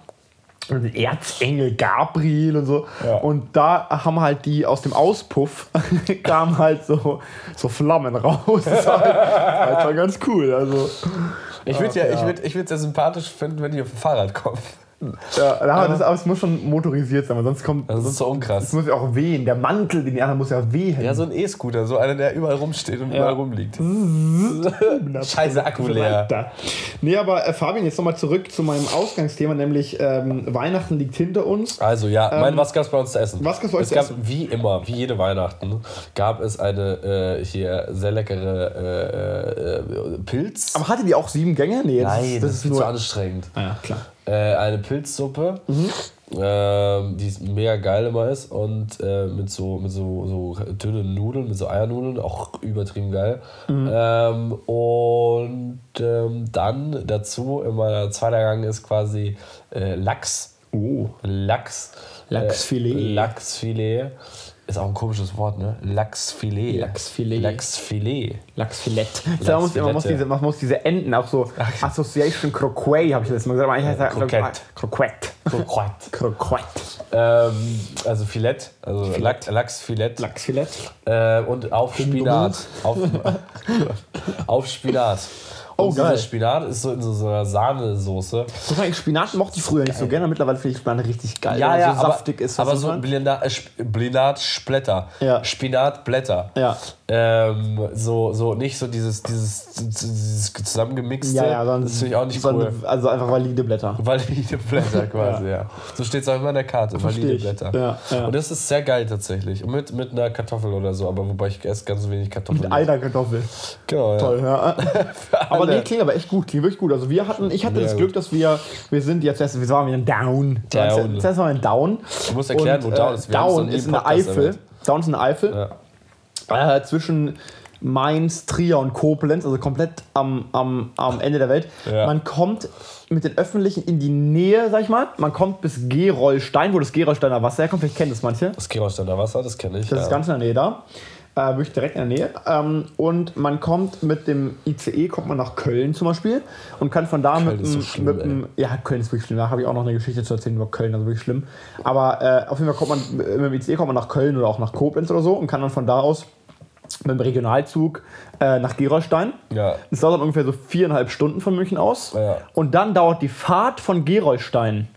Erzengel Gabriel und so. Ja. Und da haben halt die aus dem Auspuff kamen halt so, so Flammen raus. Das war halt, halt schon ganz cool. Also, Ich würde ja, Ach, ich ja. würd, ich würd sehr sympathisch finden, wenn die auf dem Fahrrad kommen. Ja, aber, das, aber es muss schon motorisiert sein, weil sonst kommt. Das ist sonst, so es unkrass. muss ja auch wehen. Der Mantel, den die anderen muss ja wehen. Ja, so ein E-Scooter, so einer, der überall rumsteht und Ja. überall rumliegt. Scheiße, Akku leer. Weiter. Nee, aber äh, Fabian, jetzt nochmal zurück zu meinem Ausgangsthema, nämlich ähm, Weihnachten liegt hinter uns. Also ja, mein, was gab es bei uns zu essen? was gab's bei euch es zu gab, essen? Wie immer, wie jede Weihnachten, gab es eine äh, hier sehr leckere äh, äh, Pilz. Aber hatte die auch sieben Gänge? Nee, das, Nein, ist, das ist viel nur. zu anstrengend. Ah, ja, klar. Äh, eine Pilzsuppe, Mhm. ähm, die ist mega geil immer ist und äh, mit so mit so, so dünnen Nudeln, mit so Eiernudeln, auch übertrieben geil. Mhm. Ähm, und ähm, dann dazu immer zweiter Gang ist quasi äh, Lachs. Oh. Lachs. Lachsfilet. Äh, Lachsfilet. Ist auch ein komisches Wort, ne? Lachsfilet. Lachsfilet. Lachsfilet. Lachsfilet. Man muss, man, muss diese, man muss diese Enden auch so. Association Croquet habe ich letztes Mal gesagt. Aber eigentlich heißt Croquette. Croquette. Croquette. Croquette. Ähm, also Filet, also Lachs, Lachsfilet. Lachsfilet. Äh, und auf Spinat. Auf, auf Spinat. Und Oh, geil. Dieser Spinat ist so in so, so einer Sahnesoße. So Spinat mochte ich früher nicht so gerne. Mittlerweile finde ich Spinat richtig geil. Ja, weil ja, so aber, saftig ist. aber so äh, Sp- Spinatblätter. Ja. Spinatblätter. Ja. Ähm, so, so nicht so dieses, dieses, dieses zusammengemixte. ja, ja, dann, das finde ich auch nicht cool. Also einfach valide Blätter. Valide Blätter quasi, ja. So steht es auch immer in der Karte, valide ich. Blätter. Ja, ja. Und das ist sehr geil tatsächlich. Und Mit, mit einer Kartoffel oder so, aber wobei ich esse ganz wenig Kartoffeln. Mit einer Kartoffel. Genau, ja. Toll, ja. aber alle. nee, klingt aber echt gut, klingt wirklich gut. Also wir hatten, ich hatte Sehr das. Glück, dass wir, wir sind jetzt erst, wir waren wieder in Down. Down. Zuerst mal in Down. Du musst erklären, wo Und, Down äh, ist. Wir Down ist in der Eifel. Down ist in der Eifel. Ja. Äh, zwischen Mainz, Trier und Koblenz, also komplett am, am, am Ende der Welt. Ja. Man kommt mit den Öffentlichen in die Nähe, sag ich mal. Man kommt bis Gerolstein, wo das Gerolsteiner Wasser herkommt. Vielleicht kennen das manche. Das Gerolsteiner Wasser, das kenne ich. Das ja. ist ganz in der Nähe da. Äh, wirklich direkt in der Nähe. Ähm, und man kommt mit dem ICE, kommt man nach Köln zum Beispiel und kann von da Köln mit, so dem- schlimm, mit dem. Ja, Köln ist wirklich schlimm. Da habe ich auch noch eine Geschichte zu erzählen über Köln, also wirklich schlimm. Aber äh, auf jeden Fall kommt man mit dem ICE kommt man nach Köln oder auch nach Koblenz oder so und kann dann von da aus mit dem Regionalzug äh, nach Gerolstein. Ja. Das dauert ungefähr so viereinhalb Stunden von München aus. Ja. Und dann dauert die Fahrt von Gerolstein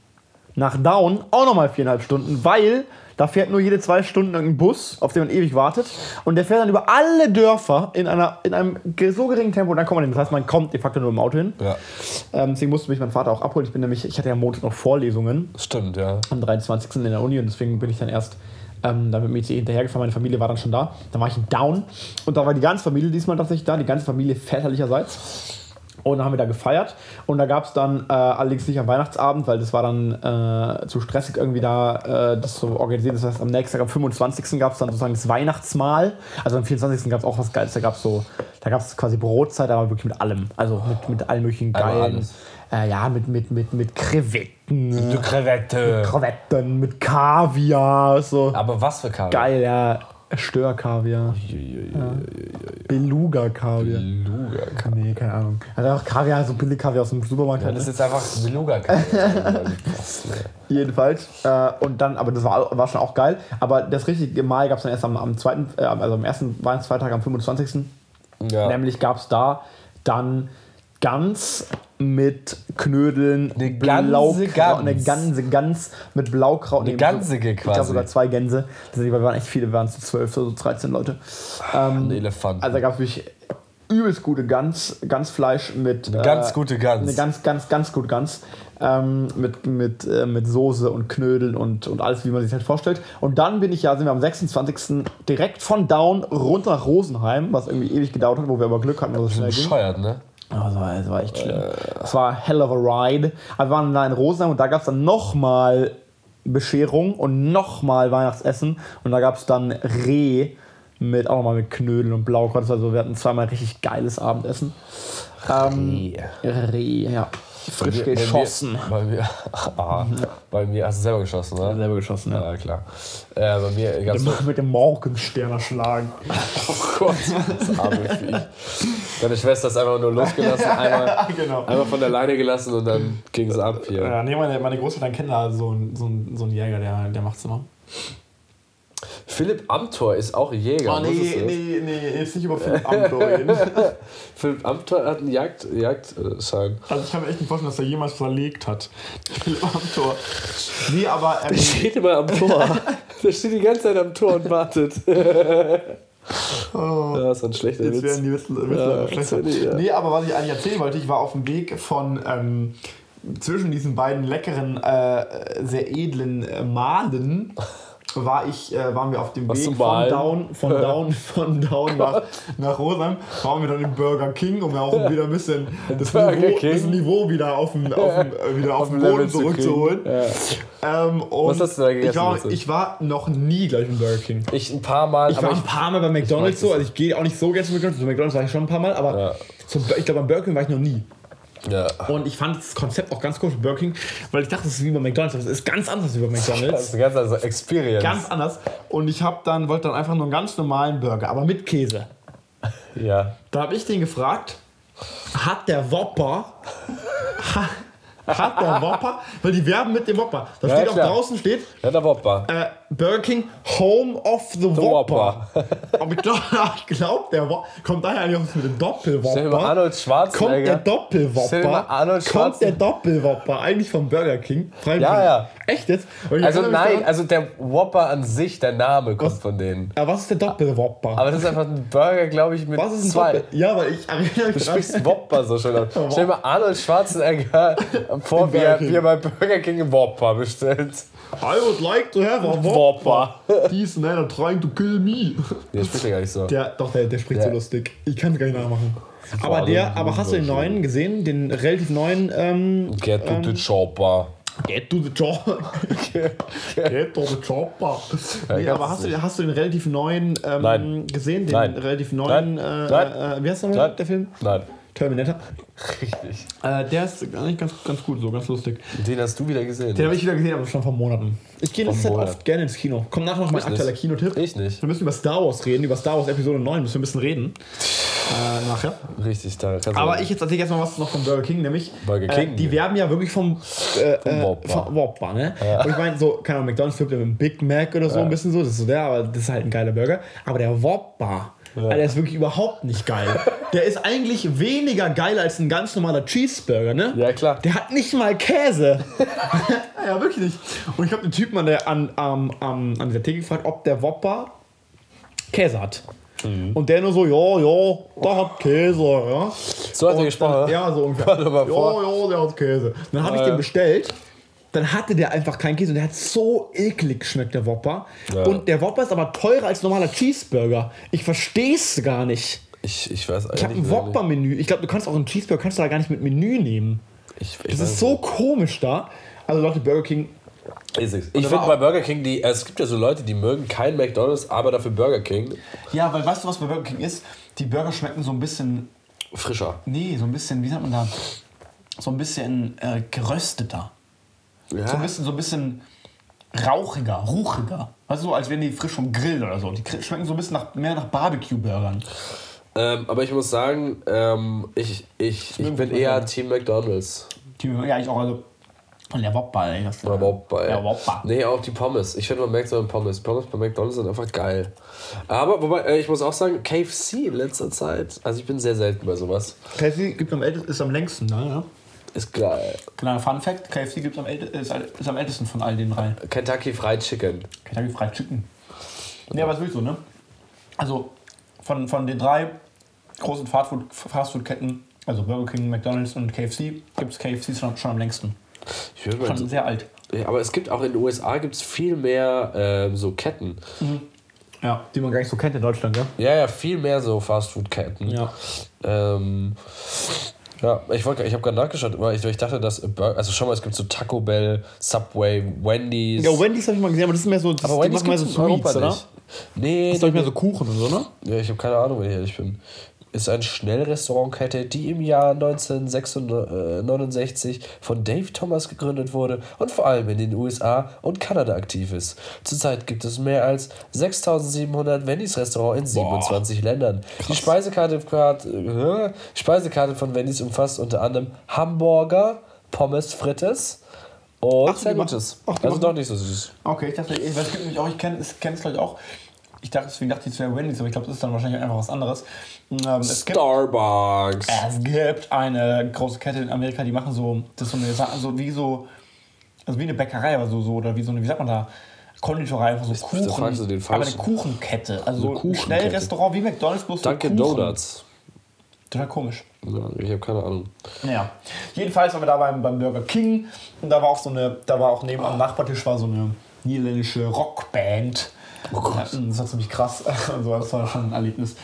nach Down auch nochmal viereinhalb Stunden, weil da fährt nur jede zwei Stunden ein Bus, auf den man ewig wartet. Und der fährt dann über alle Dörfer in, einer, in einem so geringen Tempo und dann kommt man hin. Das heißt, man kommt de facto nur im Auto hin. Ja, Ähm, deswegen musste mich mein Vater auch abholen. Ich bin nämlich, ich hatte ja am Montag noch Vorlesungen stimmt, ja. am 23. in der Uni und deswegen bin ich dann erst ähm, dann mit dem ICE hinterhergefahren. Meine Familie war dann schon da. Dann war ich Down und da war die ganze Familie diesmal tatsächlich da, die ganze Familie väterlicherseits. Und dann haben wir da gefeiert und da gab es dann äh, allerdings nicht am Weihnachtsabend, weil das war dann äh, zu stressig irgendwie da, äh, das zu organisieren. Das heißt, am nächsten Tag, am 25. gab es dann sozusagen das Weihnachtsmahl. Also am 24. gab es auch was Geiles. Da gab es so, da gab es quasi Brotzeit, aber wirklich mit allem. Also mit, mit allen möglichen Einmal geilen. Äh, ja, mit, mit, mit, mit Krevetten. Du Krevette. Krevetten mit Kaviar, so Aber was für Kabel? geil, ja. Störkaviar, Beluga-Kaviar. Beluga. Nee, keine Ahnung. Also auch Kaviar, so billig Kaviar aus dem Supermarkt. Das halt, ist ne? jetzt einfach Beluga. Kabel. Jedenfalls. Äh, und dann, aber das war, war schon auch geil. Aber das richtige Mal gab es dann erst am, am zweiten, äh, also am ersten Weihnachtsfeiertag, am 25. ja. Nämlich gab es da dann Gans mit Knödeln, Eine ganze Blaukraut, Gans. eine ganze Gans mit Blaukraut. Eine ganzige Ich quasi. glaube sogar zwei Gänse. Wir waren echt viele, wir waren zu zwölf, so 13 Leute. Ähm, Ein Elefant. also da gab es wirklich übelst gute Gans, Gansfleisch mit. Eine ganz gute Gans. Eine ganz, ganz, ganz gute Gans. Ähm, mit, mit, äh, mit Soße und Knödeln und, und alles, wie man sich halt vorstellt. Und dann bin ich ja, sind wir am 26. direkt von Down runter nach Rosenheim, was irgendwie ewig gedauert hat, wo wir aber Glück hatten, dass es schnell ging. Bescheuert, ne? Oh, das, war, das war echt schlimm. Es war hell of a ride. Aber wir waren da in Rosenheim und da gab es dann nochmal Bescherung und nochmal Weihnachtsessen. Und da gab es dann Reh mit auch nochmal mit Knödeln und Blaukraut. Also wir hatten zweimal richtig geiles Abendessen. Ähm, Reh, ja. Frisch Bei mir- geschossen. Bei mir, ah, bei mir hast du selber geschossen, ne? Selber geschossen, ja. Ja, klar. Äh, bei mir gab es Mit dem Morgenstern erschlagen. Oh Gott, das arme Viech. Deine Schwester ist einfach nur losgelassen, einmal, genau. einmal von der Leine gelassen und dann ging es ab hier. Ja, nee, meine, meine Großeltern kennen da so einen so so einen Jäger, der, der macht's immer. Philipp Amthor ist auch Jäger. Oh, das? nee, nee, jetzt nicht über Philipp Amthor reden. Philipp Amthor hat einen Jagd, Jagdschein. Also ich kann mir echt nicht vorstellen, dass er jemals verlegt hat. Philipp Amthor. Nee, aber ähm, steht immer am Tor. Der steht die ganze Zeit am Tor und wartet. Ja, ist ein schlechter jetzt Witz. werden die Witze, Witze Ja, schlechter. sorry, ja. Nee, aber was ich eigentlich erzählen wollte, ich war auf dem Weg von ähm, zwischen diesen beiden leckeren, äh, sehr edlen äh, Mahlen. War ich, äh, waren wir auf dem Was Weg von? Down, von Down, von Down nach, nach Rosenheim, waren wir dann im Burger King, um ja auch wieder ein bisschen das, Niveau, das Niveau wieder auf den, auf den, äh, wieder auf den dem Boden zurückzuholen. Ja. Ähm, und Was hast du da gegessen, Ich war, ich war noch nie gleich im Burger King. Ich ein paar Mal, Ich war ein paar Mal bei McDonalds so, also ich gehe auch nicht so gerne zu McDonalds. Zu McDonalds war ich schon ein paar Mal, aber Ja. zum, ich glaube, beim Burger King war ich noch nie. Ja. Und ich fand das Konzept auch ganz cool für Burger King, weil ich dachte, das ist wie bei McDonalds, aber es ist ganz anders wie bei Das McDonalds. ist eine ganz andere Experience. Ganz anders. Und ich habe dann, wollte dann einfach nur einen ganz normalen Burger, aber mit Käse. ja. Da habe ich den gefragt, hat der Whopper, ha, hat der Whopper, weil die werben mit dem Whopper. Da Ja, steht auch klar. draußen steht, Ja, der Wopper. äh, Burger King Home of the, Whopper. Whopper. Aber ich glaube, glaub, der Whopper kommt daher eigentlich auch mit dem Doppelwhopper. Arnold Kommt der Schwarzenegger. Stell dir mal Doppelwhopper? Arnold Kommt der Doppelwhopper eigentlich vom Burger King? Ich Ja, ja. Echt jetzt? Also nein, daran- also der Whopper an sich, der Name kommt von denen. Aber was ist der Doppelwhopper? Aber das ist einfach ein Burger, glaube ich, mit was ist ein zwei. Doppel? Ja, weil ich erinnere mich Du sprichst Whopper so schön aus. Stell dir mal Arnold Schwarzenegger vor, wie er bei Burger King Whopper bestellt. I would like to have a Whopper. Whopper. He's man trying to kill me. Der spricht ja gar nicht so. Der, doch, der, der spricht Der- so lustig. Ich kann es gar nicht nachmachen. Aber der, aber hast du den neuen gesehen? Den relativ neuen, ähm, Get to the chopper. Get to the job. Get to the chopper. Nee, aber hast du, hast du den relativ neuen ähm, Nein. gesehen? Den Nein. relativ neuen, Nein. Äh, Nein. Äh, wie heißt der, Nein. der Film? Nein. Terminator. Richtig. Äh, der ist eigentlich ganz, ganz gut, so ganz lustig. Den hast du wieder gesehen. Den habe ich wieder gesehen, aber schon vor Monaten. Ich gehe in letzter Zeit Monat. oft gerne ins Kino. Kommt nachher noch mein Ich aktueller nicht. Kinotipp. Ich nicht. Wir müssen über Star Wars reden, über Star Wars Episode 9 müssen wir ein bisschen reden. Äh, nachher. Richtig, da kannst du- Aber ich jetzt erzähle erstmal was noch von Burger King, nämlich Burger King. Äh, die werben ja wirklich vom, äh, äh, Whopper. vom Whopper, ne? Und ich meine, so, keine Ahnung, McDonalds wirbt ja mit einem Big Mac oder so ein bisschen so, das ist so der, aber das ist halt ein geiler Burger. Aber der Whopper, Alter, der ist wirklich überhaupt nicht geil. der ist eigentlich weniger geil als ein ganz normaler Cheeseburger, ne? Ja, klar. Der hat nicht mal Käse. ja, wirklich nicht. Und ich habe den Typen an der, an, am- am- an der Theke gefragt, ob der Whopper Käse hat. Mhm. Und der nur so, ja, ja, der hat Käse, ja. So hat er gesprochen, Dann, ja, so ungefähr. Ja, ja, der hat Käse. Dann habe ich Ja, den ja. bestellt. Dann hatte der einfach keinen Käse und der hat so eklig geschmeckt, der Whopper. Ja. Und der Whopper ist aber teurer als normaler Cheeseburger. Ich verstehe es gar nicht. Ich, ich weiß Ich eigentlich habe ein nicht. Whopper-Menü. Ich glaube, du kannst auch einen Cheeseburger kannst du da gar nicht mit Menü nehmen. Ich, ich Das ist so komisch da. Also Leute, Burger King. Ich finde bei Burger King, die, es gibt ja so Leute, die mögen kein McDonalds, aber dafür Burger King Ja, weil weißt du, was bei Burger King ist? Die Burger schmecken so ein bisschen. frischer. Nee, so ein bisschen, wie sagt man da? So ein bisschen äh, gerösteter. Ja. So ein bisschen, so ein bisschen rauchiger, ruchiger. Weißt du, so, als wären die frisch vom Grill oder so. Die schmecken so ein bisschen nach, mehr nach Barbecue-Burgern. Ähm, aber ich muss sagen, ähm, ich, ich, ich bin eher. Team McDonalds. Die, ja, ich auch, also. Und der Whopper, ey. Das, Oder Whopper, ey. Der Whopper. Nee, auch die Pommes. Ich finde, man merkt so an Pommes. Pommes bei McDonalds sind einfach geil. Aber wobei, äh, ich muss auch sagen, KFC in letzter Zeit, also ich bin sehr selten bei sowas. KFC gibt am ältesten, ist am längsten, ne? Ist geil. Kleiner Fun Fact: KFC gibt's am ist, ist am ältesten von all den drei. Kentucky Fried Chicken. Kentucky Fried Chicken. Ja, aber ist wirklich so, ne? Also von, von den drei großen Fastfood- Fastfood-Ketten, also Burger King, McDonalds und KFC, gibt es KFC schon, schon am längsten. Ich würde Schon sehr alt. Ja, aber es gibt auch in den USA gibt's viel mehr ähm, so Ketten. Ja, die man gar nicht so kennt in Deutschland, ja? Ja, ja, viel mehr so Fastfood-Ketten. Ja. Ähm, ja, ich, wollt- ich habe gerade nachgeschaut, weil ich, ich dachte, dass, also schon mal, es gibt so Taco Bell, Subway, Wendy's. Ja, Wendy's habe ich mal gesehen, aber das ist mehr so, das, aber Wendy's machen mehr so Sweets, oder? nicht. Nee, Das ist, glaube ich, mehr so Kuchen und so, ne? Ja, ich habe keine Ahnung, wenn ich ehrlich bin. Ist eine Schnellrestaurantkette, die im Jahr 1969 von Dave Thomas gegründet wurde und vor allem in den USA und Kanada aktiv ist. Zurzeit gibt es mehr als 6700 Wendy's Restaurants in 27 Ländern. Die Speisekarte, äh, Speisekarte von Wendy's umfasst unter anderem Hamburger, Pommes frites und Ach, Sandwiches. ach, Also doch nicht so süß. Okay, ich dachte, ich weiß auch, ich kenne es kenne es gleich auch. Ich dachte, deswegen dachte ich, es wäre Wendy's, aber ich glaube, das ist dann wahrscheinlich einfach was anderes. Ähm, es gibt Starbucks. Es gibt eine große Kette in Amerika, die machen so, das so eine so wie so, also wie eine Bäckerei, aber so, so oder wie so eine, wie sagt man da, Konditorei, einfach so Kuchen. da fragst du den aber eine. Kuchenkette, also so ein. Schnellrestaurant wie McDonalds, bloß Kuchen. Donuts. Total komisch. Ja, ich habe keine Ahnung. Naja, jedenfalls waren wir da beim, beim Burger King und da war auch so eine, da war auch neben am Nachbartisch war so eine niederländische Rockband. Oh Gott. Das war ziemlich krass. Also das war schon ein Erlebnis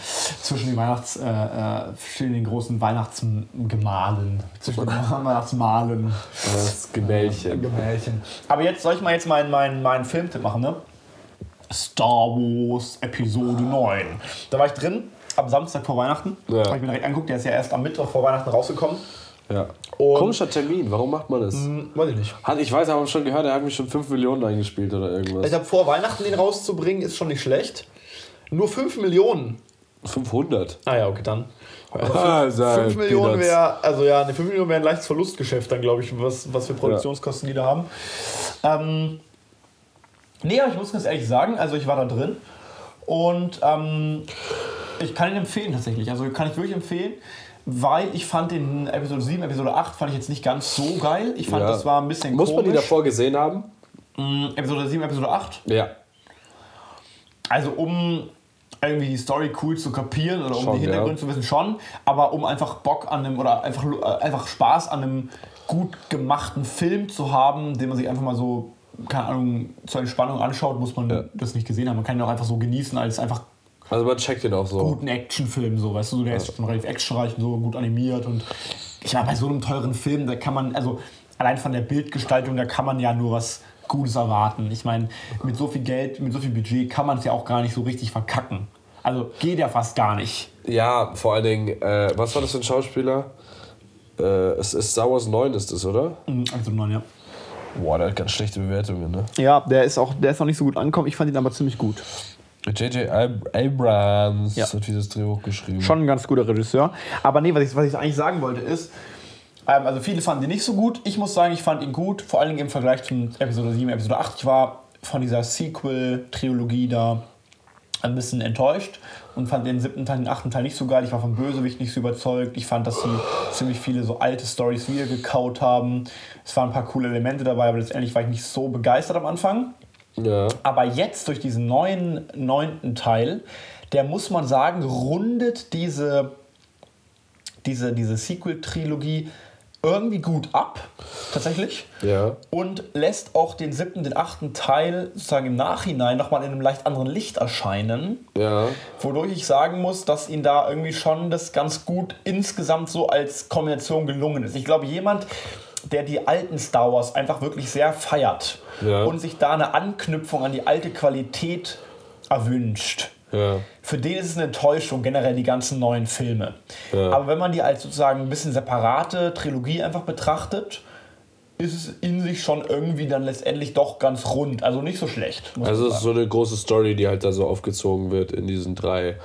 zwischen den Weihnachts, äh, äh, zwischen den großen Weihnachtsgemahlen, zwischen den Weihnachtsmalen, Das Gemälchen. Gemälchen. Aber jetzt soll ich mal jetzt meinen meinen meinen Filmtipp machen, ne? Star Wars Episode 9. Da war ich drin am Samstag vor Weihnachten. Ja. Habe ich mir direkt angeguckt. Der ist ja erst am Mittwoch vor Weihnachten rausgekommen. Ja. Und- Komischer Termin, warum macht man das? Hm, weiß ich nicht. Hat, ich weiß, aber schon gehört, er hat mich schon 5 Millionen eingespielt oder irgendwas. Ich glaube, vor Weihnachten den rauszubringen, ist schon nicht schlecht. Nur 5 Millionen. 500. Ah ja, okay, dann. Ah, 5 Millionen Peanuts. wäre, also ja, ne, 5 Millionen wäre ein leichtes Verlustgeschäft dann, glaube ich, was, was für Produktionskosten die da haben. Ähm, nee, aber ich muss ganz ehrlich sagen, also ich war da drin und ähm, ich kann ihn empfehlen tatsächlich. Also kann ich wirklich empfehlen, weil ich fand den Episode 7, Episode 8 fand ich jetzt nicht ganz so geil. Ich fand, Ja. das war ein bisschen Muss man die komisch. davor gesehen haben? Mm, Episode 7, Episode 8. Ja. Also um irgendwie die Story cool zu kapieren oder um Schon, die Hintergründe ja. zu wissen, schon. Aber um einfach Bock an einem oder einfach, einfach Spaß an einem gut gemachten Film zu haben, den man sich einfach mal so, keine Ahnung, zur Entspannung anschaut, muss man Ja. das nicht gesehen haben. Man kann ihn auch einfach so genießen als einfach Also man checkt den auch so. guten Actionfilm, so, weißt du, der ist schon relativ actionreich und so gut animiert und ich meine, bei so einem teuren Film, da kann man, also allein von der Bildgestaltung, da kann man ja nur was Gutes erwarten. Ich meine, mit so viel Geld, mit so viel Budget kann man es ja auch gar nicht so richtig verkacken. Also geht ja fast gar nicht. Ja, vor allen Dingen, äh, was war das für ein Schauspieler? Äh, es ist Star Wars 9 ist es, oder? Also nein, ja. Boah, der hat ganz schlechte Bewertungen, ne? Ja, der ist auch, der ist auch nicht so gut angekommen. Ich fand ihn aber ziemlich gut. J.J. Ab Abrams Ja. hat dieses Drehbuch geschrieben. Schon ein ganz guter Regisseur. Aber nee, was ich, was ich eigentlich sagen wollte ist, ähm, also viele fanden ihn nicht so gut. Ich muss sagen, ich fand ihn gut, vor allen Dingen im Vergleich zum Episode 7, Episode 8. Ich war von dieser Sequel-Trilogie da ein bisschen enttäuscht und fand den siebten Teil, den achten Teil nicht so geil. Ich war vom Bösewicht nicht so überzeugt. Ich fand, dass sie ziemlich viele so alte Stories wieder gekaut haben. Es waren ein paar coole Elemente dabei, aber letztendlich war ich nicht so begeistert am Anfang. Ja. Aber jetzt durch diesen neuen neunten Teil, der muss man sagen, rundet diese, diese, diese Sequel-Trilogie irgendwie gut ab, tatsächlich. Ja. Und lässt auch den siebten, den achten Teil sozusagen im Nachhinein nochmal in einem leicht anderen Licht erscheinen. Ja. Wodurch ich sagen muss, dass ihnen da irgendwie schon das ganz gut insgesamt so als Kombination gelungen ist. Ich glaube, jemand, der die alten Star Wars einfach wirklich sehr feiert Ja. und sich da eine Anknüpfung an die alte Qualität erwünscht, Ja. für den ist es eine Enttäuschung, generell die ganzen neuen Filme. Ja. Aber wenn man die als sozusagen ein bisschen separate Trilogie einfach betrachtet, ist es in sich schon irgendwie dann letztendlich doch ganz rund. Also nicht so schlecht. Also es ist so eine große Story, die halt da so aufgezogen wird in diesen drei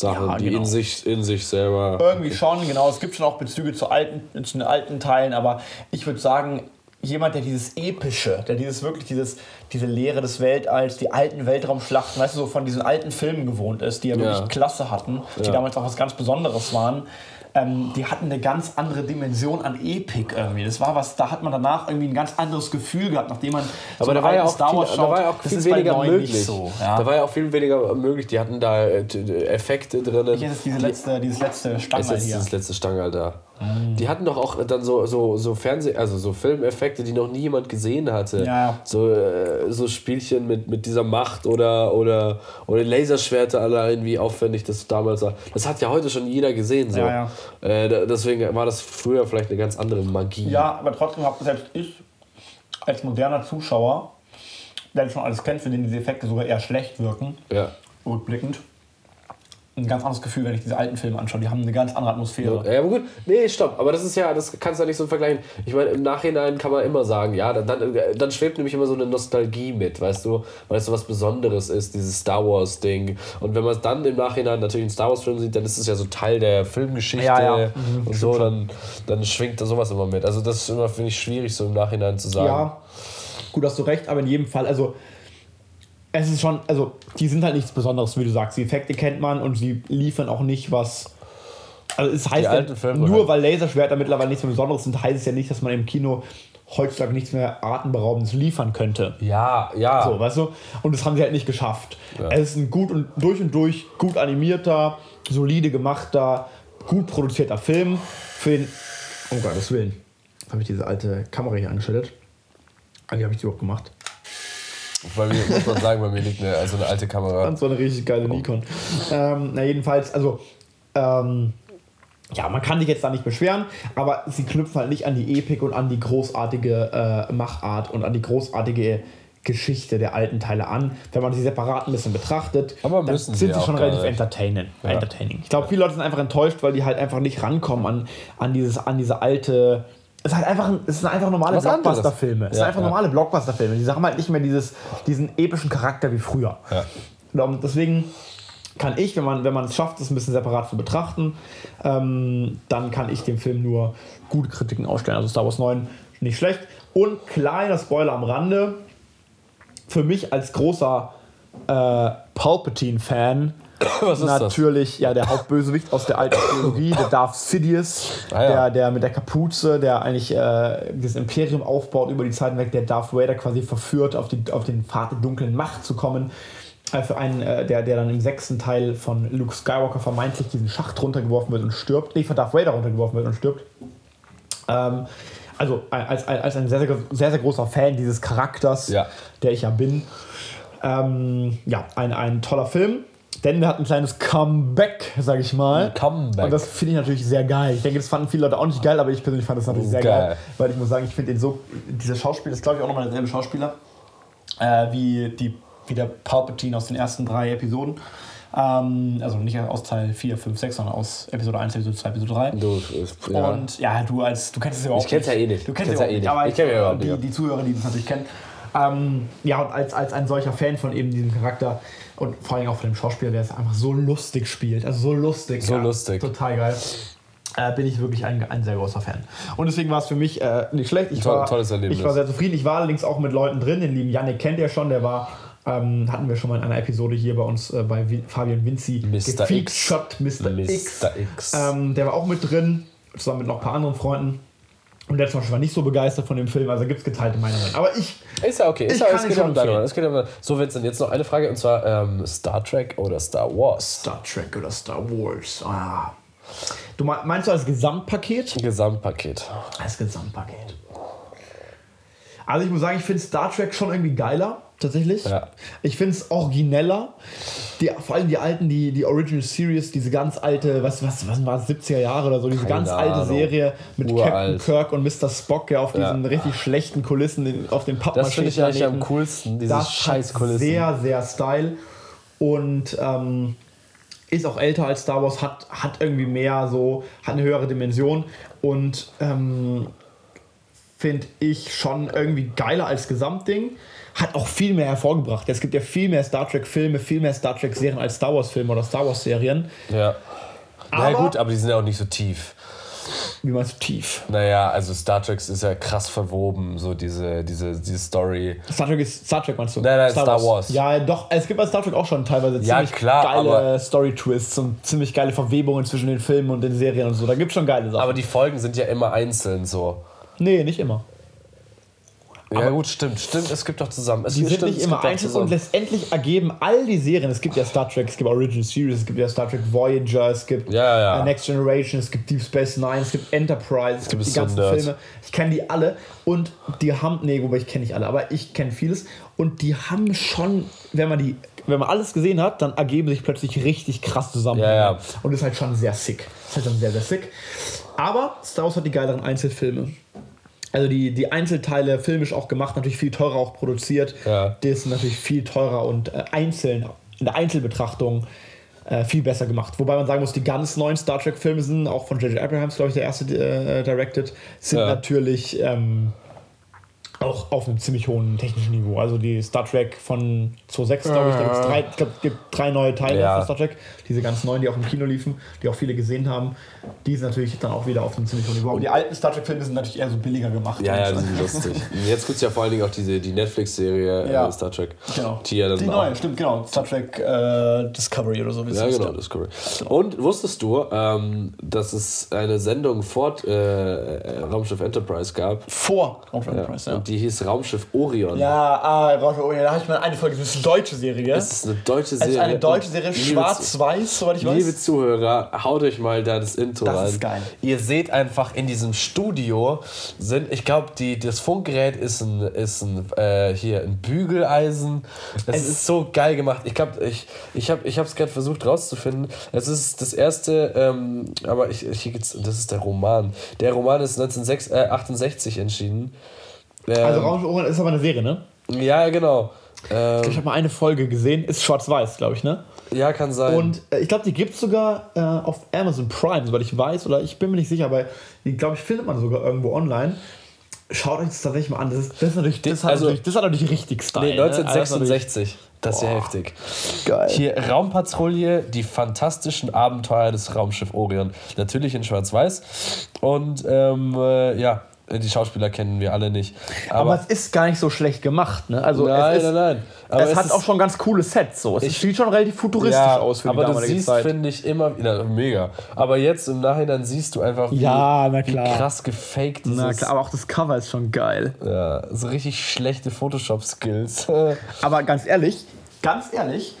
Sachen, Ja, die genau. in sich in sich selber. Irgendwie schon, genau. Es gibt schon auch Bezüge zu, alten, zu den alten Teilen, aber ich würde sagen, jemand, der dieses Epische, der dieses wirklich dieses, diese Leere des Weltalls, die alten Weltraumschlachten, weißt du, so von diesen alten Filmen gewohnt ist, die ja wirklich Ja. klasse hatten, die Ja. damals auch was ganz Besonderes waren, ähm, die hatten eine ganz andere Dimension an Epik irgendwie. Das war was, da hat man danach irgendwie ein ganz anderes Gefühl gehabt, nachdem man Aber so da war, ja auch Star viel, Wars da war ja schaut. auch Das viel weniger möglich. So, ja. Da war ja auch viel weniger möglich. Die hatten da äh, Effekte drin. Hier ist diese letzte, dieses letzte ist hier. das letzte Stangerl da. Die hatten doch auch dann so, so, so Fernseh-, also so Filmeffekte, die noch nie jemand gesehen hatte. Ja. So, äh, so Spielchen mit, mit dieser Macht oder, oder, oder Laserschwerter allein, wie aufwendig das damals war. Das hat ja heute schon jeder gesehen. So. Ja, Äh, da- deswegen war das früher vielleicht eine ganz andere Magie. Ja, aber trotzdem habe selbst ich als moderner Zuschauer, der schon alles kennt, für den diese Effekte sogar eher schlecht wirken, Ja. rückblickend, ein ganz anderes Gefühl, wenn ich diese alten Filme anschaue. Die haben eine ganz andere Atmosphäre. Ja, aber gut, nee, stopp. Aber das ist ja, das kannst du ja nicht so vergleichen. Ich meine, im Nachhinein kann man immer sagen, ja, dann, dann, dann schwebt nämlich immer so eine Nostalgie mit, weißt du, weil es so was Besonderes ist, dieses Star Wars-Ding. Und wenn man dann im Nachhinein natürlich einen Star Wars-Film sieht, dann ist es ja so Teil der Filmgeschichte Ja, ja. und so, dann, dann schwingt da sowas immer mit. Also das ist immer, finde ich, schwierig, so im Nachhinein zu sagen. Ja, gut, hast du recht, aber in jedem Fall, also es ist schon, also die sind halt nichts Besonderes, wie du sagst. Die Effekte kennt man und sie liefern auch nicht was. Also es heißt ja, Filme nur halt. weil Laserschwerter mittlerweile nichts mehr Besonderes sind, heißt es ja nicht, dass man im Kino heutzutage nichts mehr Atemberaubendes liefern könnte. Ja, ja. So, weißt du? Und das haben sie halt nicht geschafft. Ja. Es ist ein gut und durch und durch gut animierter, solide gemachter, gut produzierter Film für den. Oh Gottes Willen. Habe ich diese alte Kamera hier angeschaltet. Ah, Wie habe ich die überhaupt gemacht? Bei mir, muss man sagen, bei mir liegt eine, also eine alte Kamera. Ganz so eine richtig geile Nikon. Ähm, na, jedenfalls, also. Ähm, ja, man kann sich jetzt da nicht beschweren, aber sie knüpfen halt nicht an die Epik und an die großartige äh, Machart und an die großartige Geschichte der alten Teile an. Wenn man sie separat ein bisschen betrachtet, Aber dann sie sind sie auch schon relativ entertaining. entertaining. Ich glaube, viele Leute sind einfach enttäuscht, weil die halt einfach nicht rankommen an, an, dieses, an diese alte. Es ist halt einfach, ein, es sind einfach normale. Blockbuster-Filme. Es sind Ja, einfach ja. normale Blockbuster-Filme. Die haben halt nicht mehr dieses, diesen epischen Charakter wie früher. Ja. Und deswegen kann ich, wenn man, wenn man es schafft, das ein bisschen separat zu betrachten, ähm, dann kann ich dem Film nur gute Kritiken ausstellen. Also Star Wars 9 nicht schlecht. Und kleiner Spoiler am Rande, für mich als großer äh, Palpatine-Fan Was ist das? natürlich ja der Hauptbösewicht aus der alten Trilogie, der Darth Sidious, Ah, ja. der, der mit der Kapuze, der eigentlich äh, das Imperium aufbaut über die Zeit hinweg, der Darth Vader quasi verführt, auf, die, auf den Pfad der dunklen Macht zu kommen. Äh, für einen, äh, der, der dann im sechsten Teil von Luke Skywalker vermeintlich diesen Schacht runtergeworfen wird und stirbt. Nee, von Darth Vader runtergeworfen wird und stirbt. Ähm, also als, als, ein sehr, sehr, sehr, sehr großer Fan dieses Charakters, Ja. der ich ja bin. Ähm, ja, ein, ein toller Film. Denn der hat ein kleines Comeback, sag ich mal. Comeback. Und das finde ich natürlich sehr geil. Ich denke, das fanden viele Leute auch nicht geil, aber ich persönlich fand das natürlich sehr geil. Geil. Weil ich muss sagen, ich finde den so. Dieser Schauspieler ist, glaube ich, auch nochmal derselbe Schauspieler äh, wie, die, wie der Palpatine aus den ersten drei Episoden. Ähm, also nicht aus Teil 4, 5, 6, sondern aus Episode 1, Episode 2, Episode 3. Du, ja. Und ja, du als du kennst es ja auch Ich kenn's ja eh nicht. Du kennst Ich es ja eh nicht. Aber Ich kenn ja die, die Zuhörer, die das natürlich kennen. Ähm, ja, und als, als ein solcher Fan von eben diesem Charakter und vor allem auch von dem Schauspieler, der es einfach so lustig spielt. Also so lustig. So lustig. Total geil. Äh, bin ich wirklich ein, ein sehr großer Fan. Und deswegen war es für mich äh, nicht schlecht. Ich, Toll- war, tolles Erlebnis. ich war sehr zufrieden. Ich war allerdings auch mit Leuten drin. Den lieben Yannick kennt ihr schon. Der war, ähm, hatten wir schon mal in einer Episode hier bei uns äh, bei Fabian Vinci. Mr. gefeatured, Mr. X. Mr. X. Ähm, der war auch mit drin, zusammen mit noch ein paar anderen Freunden. Und der zum Beispiel war nicht so begeistert von dem Film, also gibt es geteilte Meinungen. Aber ich, Ist ja okay. Ist Ich ja, kann es geht um deine. Es geht um, so, Vincent, jetzt noch eine Frage und zwar ähm, Star Trek oder Star Wars? Star Trek oder Star Wars. Ah. Du me- meinst du als Gesamtpaket? Gesamtpaket. Als Gesamtpaket. Also ich muss sagen, ich finde Star Trek schon irgendwie geiler, tatsächlich. Ja. Ich finde es origineller. Die, vor allem die alten, die, die Original Series, diese ganz alte, was, was, was war es, 70er Jahre oder so, diese Keine ganz alte Ahnung. Serie mit Uralt. Captain Kirk und Mr. Spock, ja, auf Ja. diesen richtig schlechten Kulissen, auf den Das finde ich eigentlich am coolsten, diese Das Scheißkulissen. hat sehr, sehr Style und ähm, ist auch älter als Star Wars, hat, hat irgendwie mehr so, hat eine höhere Dimension und ähm, finde ich schon irgendwie geiler als Gesamtding. Hat auch viel mehr hervorgebracht. Es gibt ja viel mehr Star Trek-Filme, viel mehr Star Trek-Serien als Star Wars-Filme oder Star Wars-Serien. Ja. Na Aber- gut, aber die sind ja auch nicht so tief. Wie meinst du tief? Naja, also Star Trek ist ja krass verwoben, so diese, diese, diese Story. Star Trek ist Star Trek, meinst du? Nein, nein, Star Wars. Ja, doch. Es gibt bei Star Trek auch schon teilweise Ja, ziemlich klar, geile Story-Twists und ziemlich geile Verwebungen zwischen den Filmen und den Serien und so. Da gibt es schon geile Sachen. Aber die Folgen sind ja immer einzeln so. Nee, nicht immer. Ja gut, stimmt, stimmt, es gibt doch zusammen. Es Die sind stimmt, nicht immer einzeln und letztendlich ergeben all die Serien. Es gibt ja Star Trek, es gibt Original Series, es gibt ja Star Trek Voyager, es gibt Ja, ja, Next Generation, es gibt Deep Space Nine, es gibt Enterprise, es gibt die ganzen Nerd. Filme. Ich kenne die alle und die haben, nee, wobei ich kenne nicht alle, aber ich kenne vieles und die haben schon, wenn man die, wenn man alles gesehen hat, dann ergeben sich plötzlich richtig krass zusammen. Ja, ja. Und ist halt schon sehr sick. Ist halt schon sehr, sehr sick. Aber Star Wars hat die geileren Einzelfilme. Also die, die Einzelteile filmisch auch gemacht, natürlich viel teurer auch produziert. Ja. Die ist natürlich viel teurer und äh, einzeln, in der Einzelbetrachtung äh, viel besser gemacht. Wobei man sagen muss, die ganz neuen Star Trek-Filme sind, auch von J.J. Abrahams, glaube ich, der erste äh, directed, sind Ja. natürlich ähm, auch auf einem ziemlich hohen technischen Niveau. Also die Star Trek von 2006, glaube ich, da gibt's drei, ich glaub, es gibt drei neue Teile Ja. von Star Trek. Diese ganz neuen, die auch im Kino liefen, die auch viele gesehen haben. Die sind natürlich dann auch wieder auf einem ziemlich hohen Niveau. Aber die alten Star Trek-Filme sind natürlich eher so billiger gemacht. Ja, ja, Und, die sind lustig. Und Jetzt gibt es ja vor allen Dingen auch diese, die Netflix-Serie Ja. äh, Star Trek. Genau. Die ja dann die neue, stimmt, genau. Star Trek äh, Discovery oder so. wie es Ja, genau, Discovery. Und wusstest du, ähm, dass es eine Sendung vor äh, Raumschiff Enterprise gab? Vor Raumschiff. Enterprise, ja. Die hieß Raumschiff Orion. Ja, ah, Raumschiff Orion, da habe ich mal eine Folge, das ist eine deutsche Serie. Das ist eine deutsche Es Serie. ist eine deutsche Serie, schwarz-weiß, soweit ich weiß. Liebe Zuhörer, haut euch mal da das Intro Das rein. ist geil. Ihr seht einfach in diesem Studio sind, ich glaube, das Funkgerät ist ein, ist ein äh, hier ein Bügeleisen. Es Es ist so geil gemacht. Ich glaube, ich, ich habe es gerade versucht rauszufinden. Es ist das erste, ähm, aber ich, hier geht's, das ist der Roman. Der Roman ist 1968 entschieden. Ähm, also Raumschiff Orion ist aber eine Serie, ne? ja, genau. Ähm, Ich habe mal eine Folge gesehen, ist schwarz-weiß, glaube ich, ne? ja, kann sein. Und äh, ich glaube, die gibt es sogar äh, auf Amazon Prime, soweit ich weiß, oder ich bin mir nicht sicher, aber die, glaube ich, findet man sogar irgendwo online. Schaut euch das tatsächlich mal an. Das ist, das ist natürlich, das hat Also- natürlich, das hat natürlich richtig Style. nee, ne? Also 1966. Das ist ja heftig. Geil. Hier Raumpatrouille, die fantastischen Abenteuer des Raumschiff Orion. Natürlich in Schwarz-Weiß. Und ähm, äh, ja, die Schauspieler kennen wir alle nicht. Aber, Aber, es ist gar nicht so schlecht gemacht, ne? Also nein, es ist, nein, nein. Aber es, hat ist- auch schon ganz coole Sets. So. Es Ich- sieht schon relativ futuristisch ja, aus für die aber du damalige siehst, Zeit. finde ich, immer wieder mega. Aber jetzt im Nachhinein siehst du einfach, wie, Ja, na wie krass gefaked dieses Na klar, aber auch das Cover ist schon geil. Ja, so richtig schlechte Photoshop-Skills. Aber ganz ehrlich, ganz ehrlich,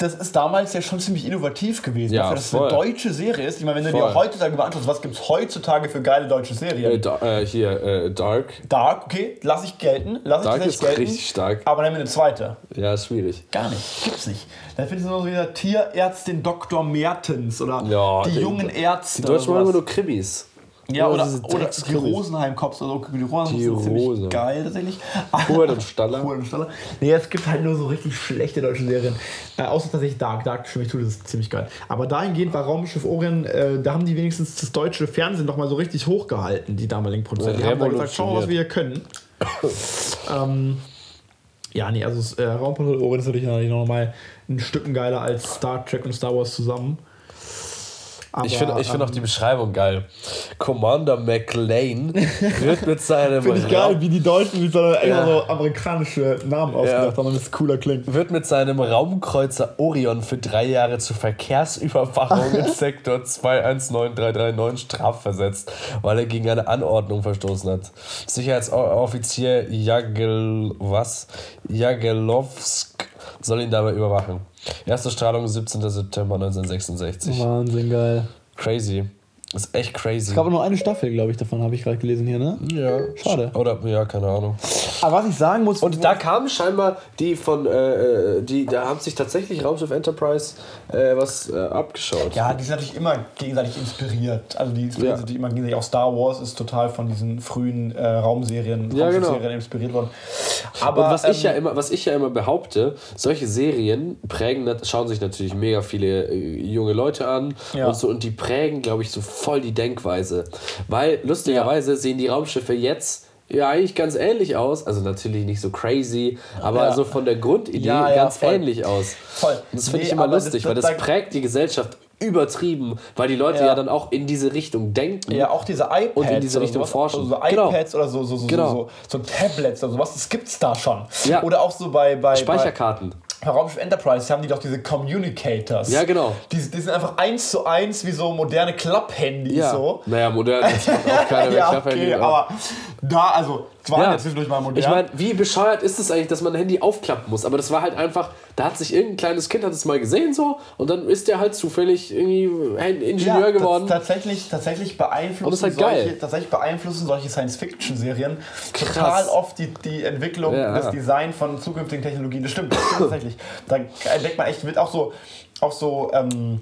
das ist damals ja schon ziemlich innovativ gewesen. Ja, dafür, dass voll. es eine deutsche Serie ist. Ich meine, wenn du Voll. dir heutzutage mal anschaust, was gibt es heutzutage für geile deutsche Serien? Äh, da, äh, hier, äh, Dark. Dark, okay, lass ich gelten. Lass ich Dark tatsächlich ist gelten. richtig stark. Aber dann eine zweite. Ja, ist schwierig. Gar nicht. Gibt's nicht. Dann findest du noch so wieder Tierärztin Dr. Mertens oder Ja, die jungen Ärzte. Die Deutschen machen immer nur Krimis. Ja, oder, diese oder die Dreckskrimis. Rosenheim-Cops oder so. Die Rosenheim Die sind ziemlich Rose. geil tatsächlich. Hubert und Staller. Hubert und Staller. Nee, es gibt halt nur so richtig schlechte deutsche Serien. Äh, außer tatsächlich Dark. Dark stimme ich zu, das ziemlich geil. Aber dahingehend war Raumschiff Orient, äh, da haben die wenigstens das deutsche Fernsehen noch mal so richtig hochgehalten, die damaligen Produzenten. Die haben da gesagt, schau mal, was wir hier können. ähm, ja, nee, also äh, Raumpatrouille Orient ist natürlich noch mal ein Stück geiler als Star Trek und Star Wars zusammen. Aber, Ich finde ich find auch ähm, die Beschreibung geil. Commander McLean wird mit seinem Finde ich geil, Raum- wie die Deutschen sich so, Ja. immer so amerikanische Namen ausgedacht haben, damit es cooler klingt. wird mit seinem Raumkreuzer Orion für drei Jahre zur Verkehrsüberwachung in Sektor 219339 strafversetzt, weil er gegen eine Anordnung verstoßen hat. Sicherheitsoffizier Jagel, was? Jagelowsk soll ihn dabei überwachen. Erste Strahlung 17. September 1966. Wahnsinn, geil. Crazy. Ist echt crazy. Es gab nur eine Staffel, glaube ich, davon habe ich gerade gelesen hier, ne? ja. Schade. Oder, ja, keine Ahnung. Aber was ich sagen muss. Und da kamen scheinbar die von, äh, äh, die, da haben sich tatsächlich Raumschiff Enterprise äh, was äh, abgeschaut. ja, die sind natürlich immer gegenseitig inspiriert. Also die inspirieren Ja. sich immer gegenseitig. Auch Star Wars ist total von diesen frühen äh, Raumserien, Ja, genau. Inspiriert worden. Aber Und was ich ja ähm, immer, was ich ja immer behaupte, solche Serien prägen, schauen sich natürlich mega viele äh, junge Leute an Ja. und so und die prägen, glaube ich, so voll die Denkweise. Weil lustigerweise sehen die Raumschiffe jetzt ja eigentlich ganz ähnlich aus. Also natürlich nicht so crazy, aber Ja. so von der Grundidee Ja, ja, ganz voll. ähnlich aus. Voll. Und das finde Nee, ich immer das- lustig, das- weil das da- prägt die Gesellschaft übertrieben, weil die Leute Ja. ja, dann auch in diese Richtung denken. Ja, auch diese iPads Und in diese oder Richtung sowas, forschen. Also so Genau. iPads oder so, so, so, Genau. so, so, so Tablets oder sowas, das gibt's da schon. Ja. Oder auch so bei, bei, Speicherkarten. Bei Raumschiff Enterprise haben die doch diese Communicators. Ja, genau. Die, die sind einfach eins zu eins wie so moderne Klapphandys. Ja. So. Naja, modern ist auch keiner mehr ja, okay, aber da, also, war ja. zwischendurch mal modern. Ich meine, wie bescheuert ist es eigentlich, dass man ein Handy aufklappen muss? Aber das war halt einfach, da hat sich irgendein kleines Kind hat es mal gesehen so und dann ist der halt zufällig irgendwie Ingenieur ja, geworden. tats- Tatsächlich, tatsächlich beeinflussen, das halt solche, geil. tatsächlich beeinflussen solche Science-Fiction-Serien total oft die, die Entwicklung, Ja. das Design von zukünftigen Technologien. Das stimmt, das stimmt tatsächlich. Da entdeckt man echt, wird auch so, auch so ähm,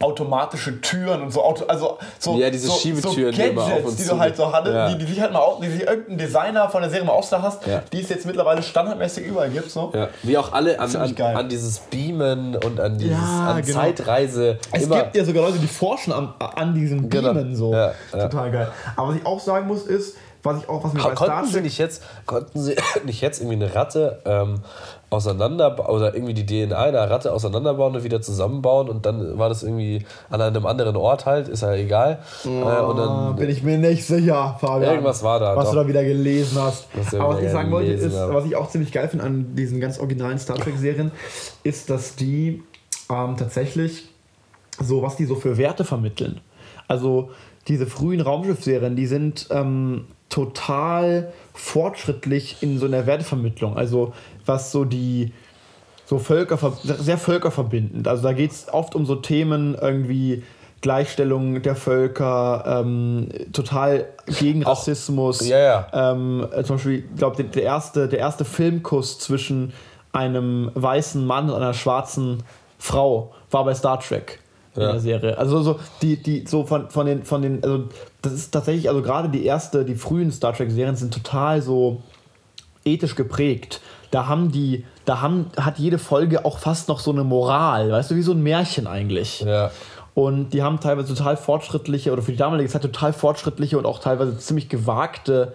automatische Türen und so, Auto, also so, Ja, diese so, Schiebetüren, so die Gadgets, uns die du halt so hattest, Ja. die, die sich halt mal, die sich irgendein Designer von der Serie mal ausgedacht hast, Ja. die es jetzt mittlerweile standardmäßig überall gibt. So. ja, wie auch alle an, an, an dieses Beamen und an dieses an genau. Zeitreise. Es immer, gibt ja sogar Leute, die forschen an, an diesen Genau. Beamen so. Ja, ja. Total geil. Aber was ich auch sagen muss, ist, was ich auch, was mir bei Star Konnten sie Trek nicht jetzt, konnten sie nicht jetzt irgendwie eine Ratte ähm, auseinanderbauen oder irgendwie die DNA einer Ratte auseinanderbauen und wieder zusammenbauen und dann war das irgendwie an einem anderen Ort halt, ist ja egal. Äh, und dann, bin ich mir nicht sicher, Fabian. Irgendwas war da, Was doch. du da wieder gelesen hast. Was Aber was ich sagen wollte, ist, habe. was ich auch ziemlich geil finde an diesen ganz originalen Star Trek-Serien, ist, dass die ähm, tatsächlich so, was die so für Werte vermitteln. Also diese frühen Raumschiffserien, die sind ähm, total fortschrittlich in so einer Wertevermittlung. Also was so die so Völker, sehr völkerverbindend. Also da geht es oft um so Themen irgendwie Gleichstellung der Völker, ähm, total gegen Auch- Rassismus. Ja, ja. Ähm, äh, zum Beispiel, ich glaube, der, der, erste, der erste Filmkuss zwischen einem weißen Mann und einer schwarzen Frau war bei Star Trek in Ja. der Serie. Also so die, die so von, von den von den also das ist tatsächlich also gerade die erste die frühen Star Trek Serien sind total so ethisch geprägt. Da haben die da haben hat jede Folge auch fast noch so eine Moral, weißt du, wie so ein Märchen eigentlich. ja. Und die haben teilweise total fortschrittliche oder für die damalige Zeit total fortschrittliche und auch teilweise ziemlich gewagte.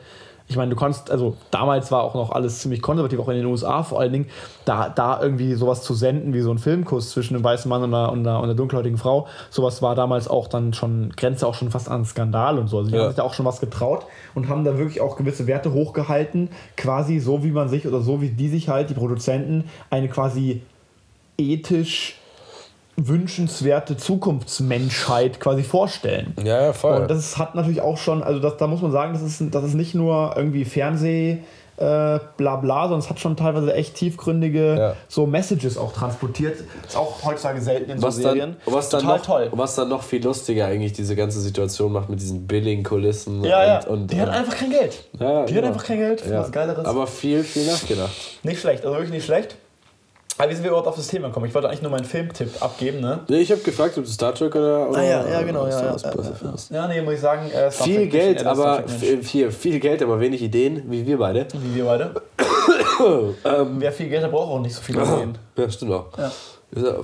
Ich meine, du konntest, also damals war auch noch alles ziemlich konservativ, auch in den USA vor allen Dingen, da, da irgendwie sowas zu senden wie so ein Filmkuss zwischen einem weißen Mann und einer, und einer, und einer dunkelhäutigen Frau, sowas war damals auch dann schon, Grenze auch schon fast an Skandal und so. Also die Ja. haben sich da auch schon was getraut und haben da wirklich auch gewisse Werte hochgehalten, quasi so wie man sich oder so wie die sich halt, die Produzenten, eine quasi ethisch wünschenswerte Zukunftsmenschheit quasi vorstellen. Ja, ja, voll. Und das hat natürlich auch schon, also das, da muss man sagen, das ist, das ist nicht nur irgendwie Fernseh, äh, bla bla, sondern es hat schon teilweise echt tiefgründige Ja. so Messages auch transportiert. Ist auch heutzutage selten in so Was Serien. dann, was, dann Total noch, toll. was dann noch viel lustiger eigentlich diese ganze Situation macht mit diesen billigen Kulissen. Ja, ja. und, und, die hat einfach kein Geld. ja, die hat genau. einfach kein Geld ja. was Geileres. Aber viel, viel nachgedacht. nicht schlecht, also wirklich nicht schlecht. Aber wie sind wir überhaupt auf das Thema gekommen? Ich wollte eigentlich nur meinen Filmtipp abgeben, ne? Nee, ich habe gefragt, ob du Star Trek oder. oder Ah, ja, ja, genau, ja, ja, ja, ja, nee, muss ich sagen, äh, Star Viel Trek Geld, Mensch, äh, aber viel, viel Geld, aber wenig Ideen, wie wir beide. Wie wir beide. Wer viel Geld hat, braucht auch nicht so viele Ideen. Ja, stimmt auch. Ja,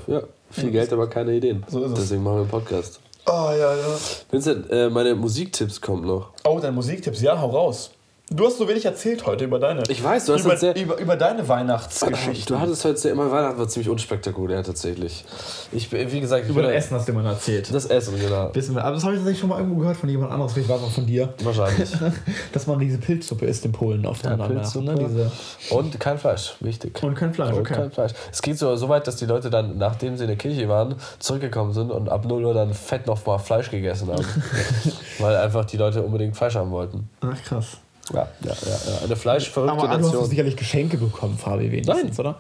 ja, viel Geld, aber keine Ideen. So ist es. Deswegen machen wir einen Podcast. Oh, ja, ja. Vincent, äh, meine Musiktipps kommen noch. Oh, deine Musiktipps, ja, hau raus. Du hast so wenig erzählt heute über deine. Ich weiß, du hast über, sehr- über, über deine Weihnachtsgeschichte. Du hattest heute sehr, immer Weihnachten war ziemlich unspektakulär tatsächlich. Ich, bin- wie gesagt, ich über das Essen hast du immer erzählt. Das Essen, genau. Wissen wir. Aber das habe ich tatsächlich schon mal irgendwo gehört von jemand anderes. Vielleicht war es auch von dir. Wahrscheinlich. Dass man diese Pilzsuppe isst in Polen oft Ja, an Weihnachten, ne? Pilzsuppe. Diese Und kein Fleisch, wichtig. Und kein Fleisch, Und okay. kein Fleisch. Es geht so, so weit, dass die Leute dann, nachdem sie in der Kirche waren, zurückgekommen sind und ab 0 Uhr dann fett noch mal Fleisch gegessen haben. Weil einfach die Leute unbedingt Fleisch haben wollten. Ach krass. Ja, ja, ja. Eine fleischverrückte Aber du hast Nation. sicherlich Geschenke bekommen, Fabi, wenigstens, oder?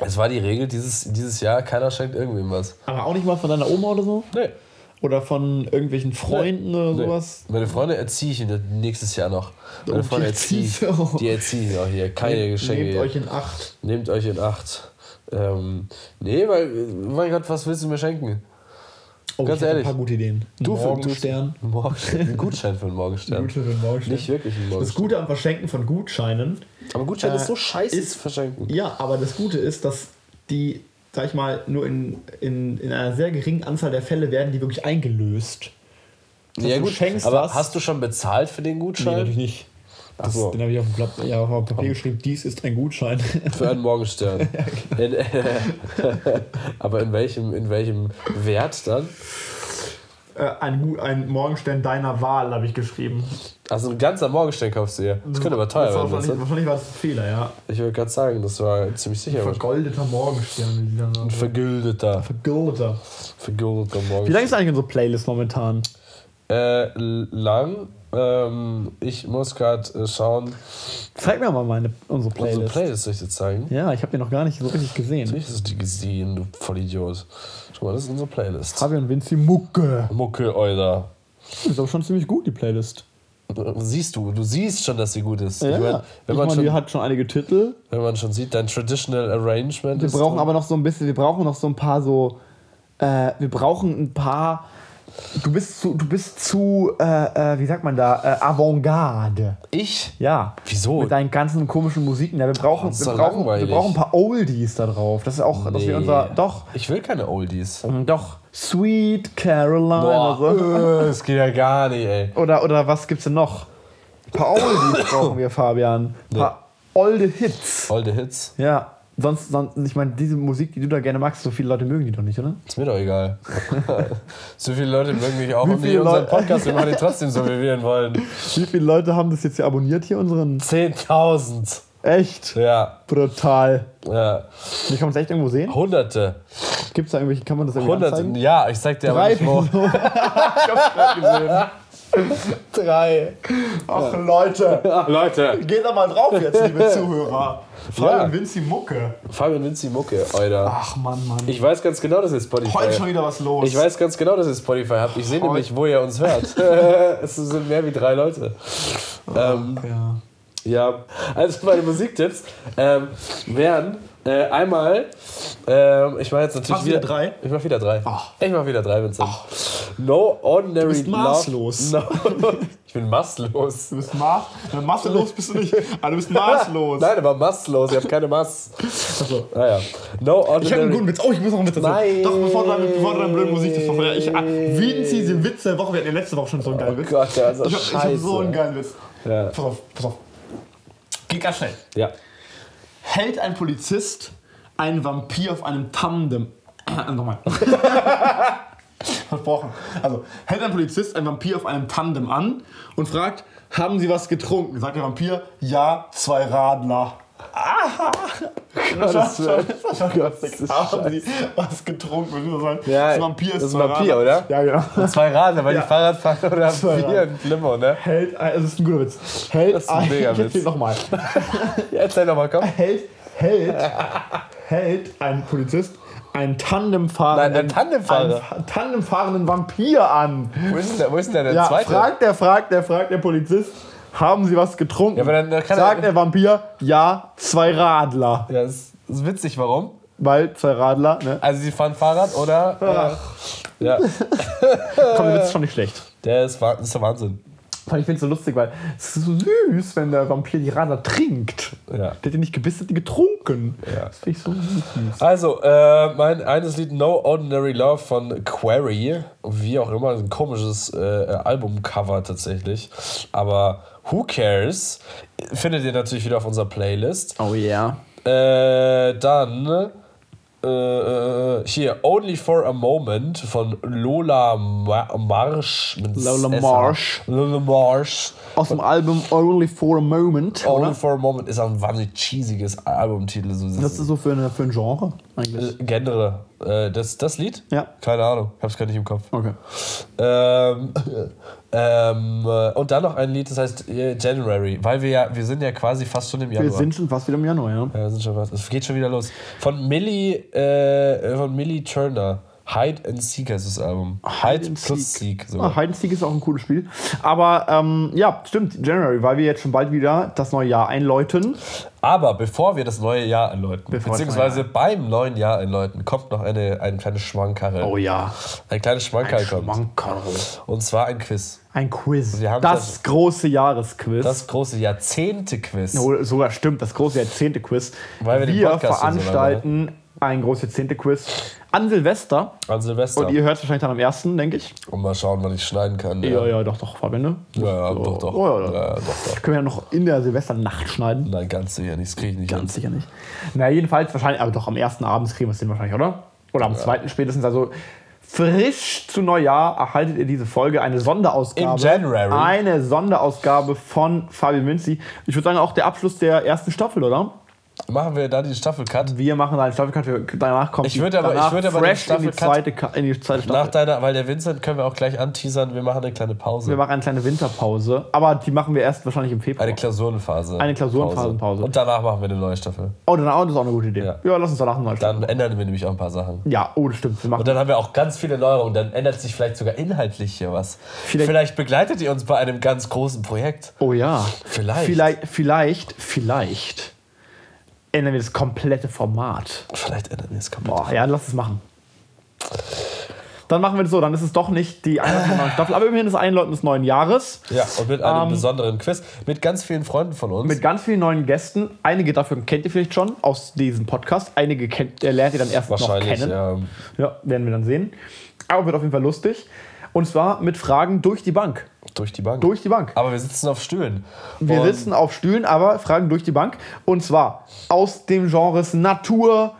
Es war die Regel dieses, dieses Jahr, keiner schenkt irgendwem was. Aber auch nicht mal von deiner Oma oder so? Nee. Oder von irgendwelchen Freunden oder Nee. sowas? Meine Freunde erziehe ich nächstes Jahr noch. Meine Oh, Freunde die erziehe ich. du. Die erziehe ich auch hier. Keine Geschenke. Nehmt hier. euch in Acht. Nehmt euch in Acht. Ähm, nee, weil, mein Gott, was willst du mir schenken? Oh, Ganz ehrlich. ein paar gute Ideen. Du für- Morgenstern. Du, Morgenstern. Ein Gutschein für einen Morgenstern. Gute für einen Morgenstern. Nicht wirklich ein Das Morgenstern. Gute am Verschenken von Gutscheinen, Aber Gutschein Äh, ist so scheiße ist- verschenken. ja, aber das Gute ist, dass die, sag ich mal, nur in, in, in einer sehr geringen Anzahl der Fälle werden die wirklich eingelöst. Das heißt, Ja, du gut, schenkst aber was. hast du schon bezahlt für den Nee, Gutschein? natürlich nicht. Das, so. Den habe ich auf dem, Blatt, ja, auf dem Papier geschrieben, dies ist ein Gutschein. Für einen Morgenstern. genau. in, aber in welchem, in welchem Wert dann? Äh, ein, ein Morgenstern deiner Wahl habe ich geschrieben. Also ein ganzer Morgenstern kaufst du dir. Das könnte aber teuer werden. wahrscheinlich, wahrscheinlich war das ein Fehler, ja. Ich würde gerade sagen, das war ziemlich sicher. was. Vergoldeter Morgenstern. dann sagen. Vergüldeter. Vergoldeter. Vergüldeter Wie Morgenstern. lang ist eigentlich unsere Playlist momentan? Äh, lang. Ähm, ich muss gerade äh, schauen. Zeig mir mal meine, unsere Unsere Playlist. Playlist soll ich dir zeigen? Ja, ich habe die noch gar nicht so richtig gesehen. Natürlich hast du die gesehen, du Vollidiot. Schau mal, das ist unsere Playlist. Fabian Vinci Mucke. Mucke, Euler. Ist aber schon ziemlich gut, die Playlist. Siehst du, du siehst schon, dass sie gut ist. Ja, ich mein, wenn, ich man meine, schon, die hat schon einige Titel. wenn man schon sieht, dein Traditional Arrangement Wir ist. brauchen drin. aber noch so ein bisschen, wir brauchen noch so ein paar so, äh, wir brauchen ein paar, du bist zu, du bist zu, äh, äh, wie sagt man da, äh, Avantgarde. Ich? Ja. Wieso? Mit deinen ganzen komischen Musiken. Ja, wir brauchen, wir brauchen, wir brauchen ein paar Oldies da drauf. Das ist auch, dass wir unser, doch, Ich will keine Oldies. doch, Sweet Caroline Boah, oder so. äh, das geht ja gar nicht, ey. Oder, oder was gibt's denn noch? Ein paar Oldies brauchen wir, Fabian. Ein paar olde Hits. Olde Hits. Ja. Sonst, sonst, ich meine, diese Musik, die du da gerne magst, so viele Leute mögen die doch nicht, oder? Ist mir doch egal. so viele Leute mögen mich auch Wie und die viele unseren Leute- Podcast, wir machen den trotzdem so, wie wir ihn wollen. Wie viele Leute haben das jetzt hier abonniert, hier unseren? 10.000. Echt? Ja, Brutal. ja. Wie kann man es echt irgendwo sehen? Hunderte. Gibt's da irgendwelche, kann man das irgendwie Hunderte. anzeigen? Ja, ich sag dir aber Drei nicht wo. Ich hab's grad gesehen. Drei. Ach, Leute. Leute. Geht da mal drauf jetzt, liebe Zuhörer. Fabian Ja. Vinci Mucke. Fabian Vinci Mucke, Alter. Ach, Mann, Mann. Ich weiß ganz genau, dass ihr Spotify Heute schon wieder was los. Ich weiß ganz genau, dass ihr Spotify habt. Ich sehe nämlich, wo ihr uns hört. es sind mehr wie drei Leute. Ähm, Ja. ja, also meine Musiktipps ähm, wären äh, einmal, ähm, ich mache jetzt natürlich Machst du wieder drei? Ich mache wieder drei. Ach. Ich mache wieder drei, Vincent. No ordinary Du bist maßlos. No, ich bin maßlos. Du bist maß. Maßlos bist du nicht. Aber du bist maßlos. Nein, aber maßlos. Ich habe keine Maß. Achso. Naja. No ordinary. Ich habe einen guten Witz. Oh, ich muss noch einen Witz. Nein. Doch, bevor du deine, bevor du blöden Musik das ja, ich, ah, Vinci, den Witz der Woche. Wir hatten ja letzte Woche schon so einen geilen Oh Witz. Gott, der ist so ich habe hab scheiße. so einen geilen Witz. Ja. Pass auf, pass auf. Geht ganz schnell. ja. Hält ein Polizist einen Vampir auf einem Tandem. Nochmal. Versprochen. Also, hält ein Polizist einen Vampir auf einem Tandem an und fragt, haben Sie was getrunken? Sagt der Vampir, ja, zwei Radler. Das das war das war lustig. Haben Sie was getrunken? Nur sagen. Ja, das Vampir ist das ist ein Vampir, oder? Ja, genau. Zwei Radler, weil Ja. die Fahrradfahrer oder Radler. ein Limo, ne? Hält, ein- das ist ein guter Witz. Hält Das ist ein mega Witz. erzähl nochmal. Ja, erzähl doch mal, komm. Hält, hält, hält ein Polizist einen Tandemfahrenden, Nein, Tandemfahrer. einen Fa- Tandemfahrenden Vampir an. Wo ist denn der, wo ist denn der, der Ja, zweite? fragt der, fragt der, fragt der Polizist, haben Sie was getrunken? Ja, aber dann- dann kann Sagt er- der Vampir, ja, zwei Radler. Ja, das ist witzig, warum? Weil zwei Radler, ne? Also sie fahren Fahrrad oder? Äh, ja, Komm, der Witz ist schon nicht schlecht. der ist, das ist der Wahnsinn. Ich finde es so lustig, weil es ist so süß, wenn der Vampir die Radler trinkt. Ja. Der hat die nicht gebissen, hat die getrunken. Ja. Das finde ich so süß. Also, äh, mein eines Lied No Ordinary Love von Query, wie auch immer, ein komisches äh, Albumcover tatsächlich. Aber Who Cares findet ihr natürlich wieder auf unserer Playlist. Oh ja. Äh, dann äh, äh, hier Only for a Moment von Lola Ma Marsh. Lola SH. Marsh. Lola Marsh. Aus dem Album Only for a Moment. Only Oder? for a Moment ist auch ein wahnsinnig cheesiges Albumtitel. So Was ist das so für, eine, für ein Genre eigentlich? Äh, Genre. Äh, das, das Lied? Ja. Keine Ahnung, hab's gar nicht im Kopf. Okay. Ähm, ähm, äh, und dann noch ein Lied, das heißt äh, January, weil wir ja, wir sind ja quasi fast schon im Januar. Wir sind schon fast wieder im Januar, ja. ja, wir sind schon fast. Es geht schon wieder los. Von Millie, äh, von Millie Turner. Hide and Seek heißt das Album. Hide, and plus Seek. Seek. sogar. Ah, Hide and Seek ist auch ein cooles Spiel. Aber ähm, ja, stimmt, January, weil wir jetzt schon bald wieder das neue Jahr einläuten. Aber bevor wir das neue Jahr einläuten, Bevor beziehungsweise neue beim neuen Jahr einläuten, kommt noch eine, eine kleine Schwankarre. Oh ja. Ein kleines Schwankerl kommt. Schmankerl. Und zwar ein Quiz. Ein Quiz. Das das- große Jahresquiz. Das große Jahrzehnte-Quiz. Oh, sogar stimmt, das große Jahrzehnte-Quiz. Weil wir den wir so veranstalten ein großes Jahrzehnte-Quiz an Silvester. An Silvester. Und ihr hört es wahrscheinlich dann am ersten, denke ich. Und mal schauen, wann ich schneiden kann. Ja, ja, doch, doch, Fabian, ne? Ja, ja, doch, doch. Oh, ja, Ja, ja. ja, doch, doch. Können wir ja noch in der Silvesternacht schneiden. Nein, ganz sicher nicht. Das kriege ich nicht Ganz hin. sicher nicht. Na, jedenfalls wahrscheinlich, aber doch am ersten Abend kriegen wir es hin wahrscheinlich, oder? Oder am zweiten spätestens. Also frisch zu Neujahr erhaltet ihr diese Folge, eine Sonderausgabe. Im January. Eine Sonderausgabe von Fabian Münzi. Ich würde sagen, auch der Abschluss der ersten Staffel, oder? Machen wir da die Staffelcut? Wir machen einen Staffelcut, wir- danach kommt Ich würde aber- danach ich würde aber den fresh in die, Staffelcut- zweite, in die zweite Staffel. Nach deiner, weil der Vincent können wir auch gleich anteasern. Wir machen eine kleine Pause. wir machen eine kleine Winterpause, aber die machen wir erst wahrscheinlich im Februar. eine Klausurenphase. Eine Klausurenphasenpause. Und danach machen wir eine neue Staffel. oh, dann, oh, das ist auch eine gute Idee. Ja. Ja, lass uns danach eine neue Dann Staffel. ändern wir nämlich auch ein paar Sachen. Ja, oh, das stimmt. Wir machen Und dann haben wir auch ganz viele Neuerungen. Dann ändert sich vielleicht sogar inhaltlich hier was. Vielleicht- Vielleicht, begleitet ihr uns bei einem ganz großen Projekt. Oh ja. Vielleicht. Vielleicht, vielleicht, vielleicht ändern wir das komplette Format. Vielleicht ändern wir es komplett. Boah, ja, lass es machen. Dann machen wir das so, dann ist es doch nicht die neuen Staffel, aber immerhin das Einläuten des neuen Jahres. Ja, und mit einem Ähm, besonderen Quiz. Mit ganz vielen Freunden von uns. Mit ganz vielen neuen Gästen. Einige davon kennt ihr vielleicht schon aus diesem Podcast. Einige kennt, äh, lernt ihr dann erst noch Wahrscheinlich, kennen. ja. Ja, werden wir dann sehen. Aber wird auf jeden Fall lustig. Und zwar mit Fragen durch die Bank. Durch die Bank. Durch die Bank. Aber wir sitzen auf Stühlen. Wir Und sitzen auf Stühlen, aber Fragen durch die Bank. Und zwar aus dem Genres Natur,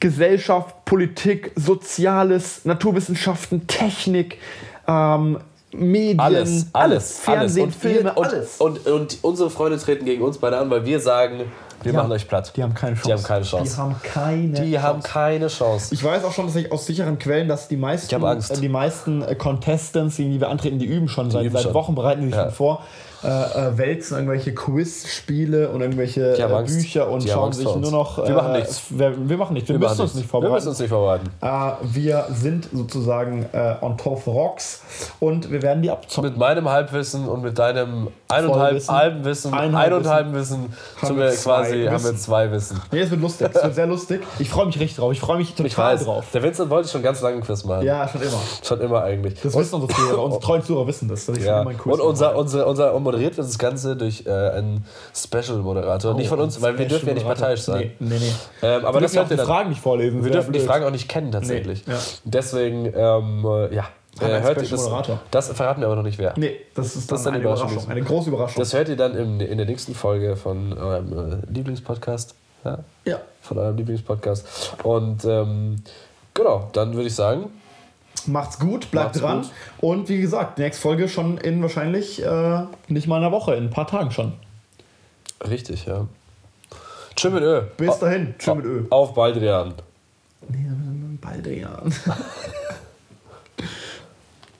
Gesellschaft, Politik, Soziales, Naturwissenschaften, Technik, ähm, Medien, Alles, alles, Fernsehen, alles. Filme, und, alles. Und, und unsere Freunde treten gegen uns beide an, weil wir sagen, wir machen euch platt. Die haben keine Chance. Die haben keine Chance. Die haben keine Die haben keine Chance. Ich weiß auch schon, dass ich aus sicheren Quellen, dass die meisten, Ich hab Angst. äh, die meisten äh, Contestants, die wir antreten, die üben schon seit, üben seit schon. Wochen, bereiten die sich Ja. schon vor, äh, äh, wälzen irgendwelche Quiz-Spiele und irgendwelche äh. Bücher und schauen sich nur noch. Wir machen nichts. Wir, wir machen nichts. Wir, Wir müssen uns nicht Wir vorbereiten. müssen uns nicht vorbereiten. Äh, wir sind sozusagen äh, on top of rocks und wir werden die abzocken. Mit meinem Halbwissen und mit deinem eineinhalb Vollwissen. halben Wissen, Eineinhalb ein und halben Wissen, Haben wir wir zwei quasi, haben wir Wissen. zwei Wissen. Nee, es wird lustig. Es wird sehr lustig. Ich freue mich richtig drauf. Ich freue mich total Ich weiß, drauf. der Vincent wollte schon ganz lange einen Quiz machen. Ja, schon immer. Schon immer eigentlich. Das wissen unsere Zuhörer. Unsere treuen Zuhörer wissen das. Dass ich Ja. schon immer ein Quiz Und unser, unser, unser und moderiert wird das Ganze durch äh, einen Special-Moderator. nicht von uns, weil wir dürfen ja nicht parteiisch sein. Nee, nee, nee. Ähm, aber wir das dürfen die. Fragen nicht vorlesen. Wir dürfen die Fragen auch nicht kennen tatsächlich. Nee, ja. Deswegen, ähm, äh, ja. Äh, hört ihr das, das verraten wir aber noch nicht wer. Nee, das ist Das ist eine eine Überraschung. Überraschung. Eine große Überraschung. Das hört ihr dann im, in der nächsten Folge von eurem äh, Lieblingspodcast. Ja, ja. von eurem Lieblingspodcast. Und ähm, genau, dann würde ich sagen, Macht's gut, bleibt Macht's dran. gut. Und wie gesagt, nächste Folge schon in wahrscheinlich äh, nicht mal einer Woche, in ein paar Tagen schon. richtig, ja. Tschüss mit Ö. Bis dahin. Tschüss mit Ö. Auf Baldrian. Nee, Baldrian.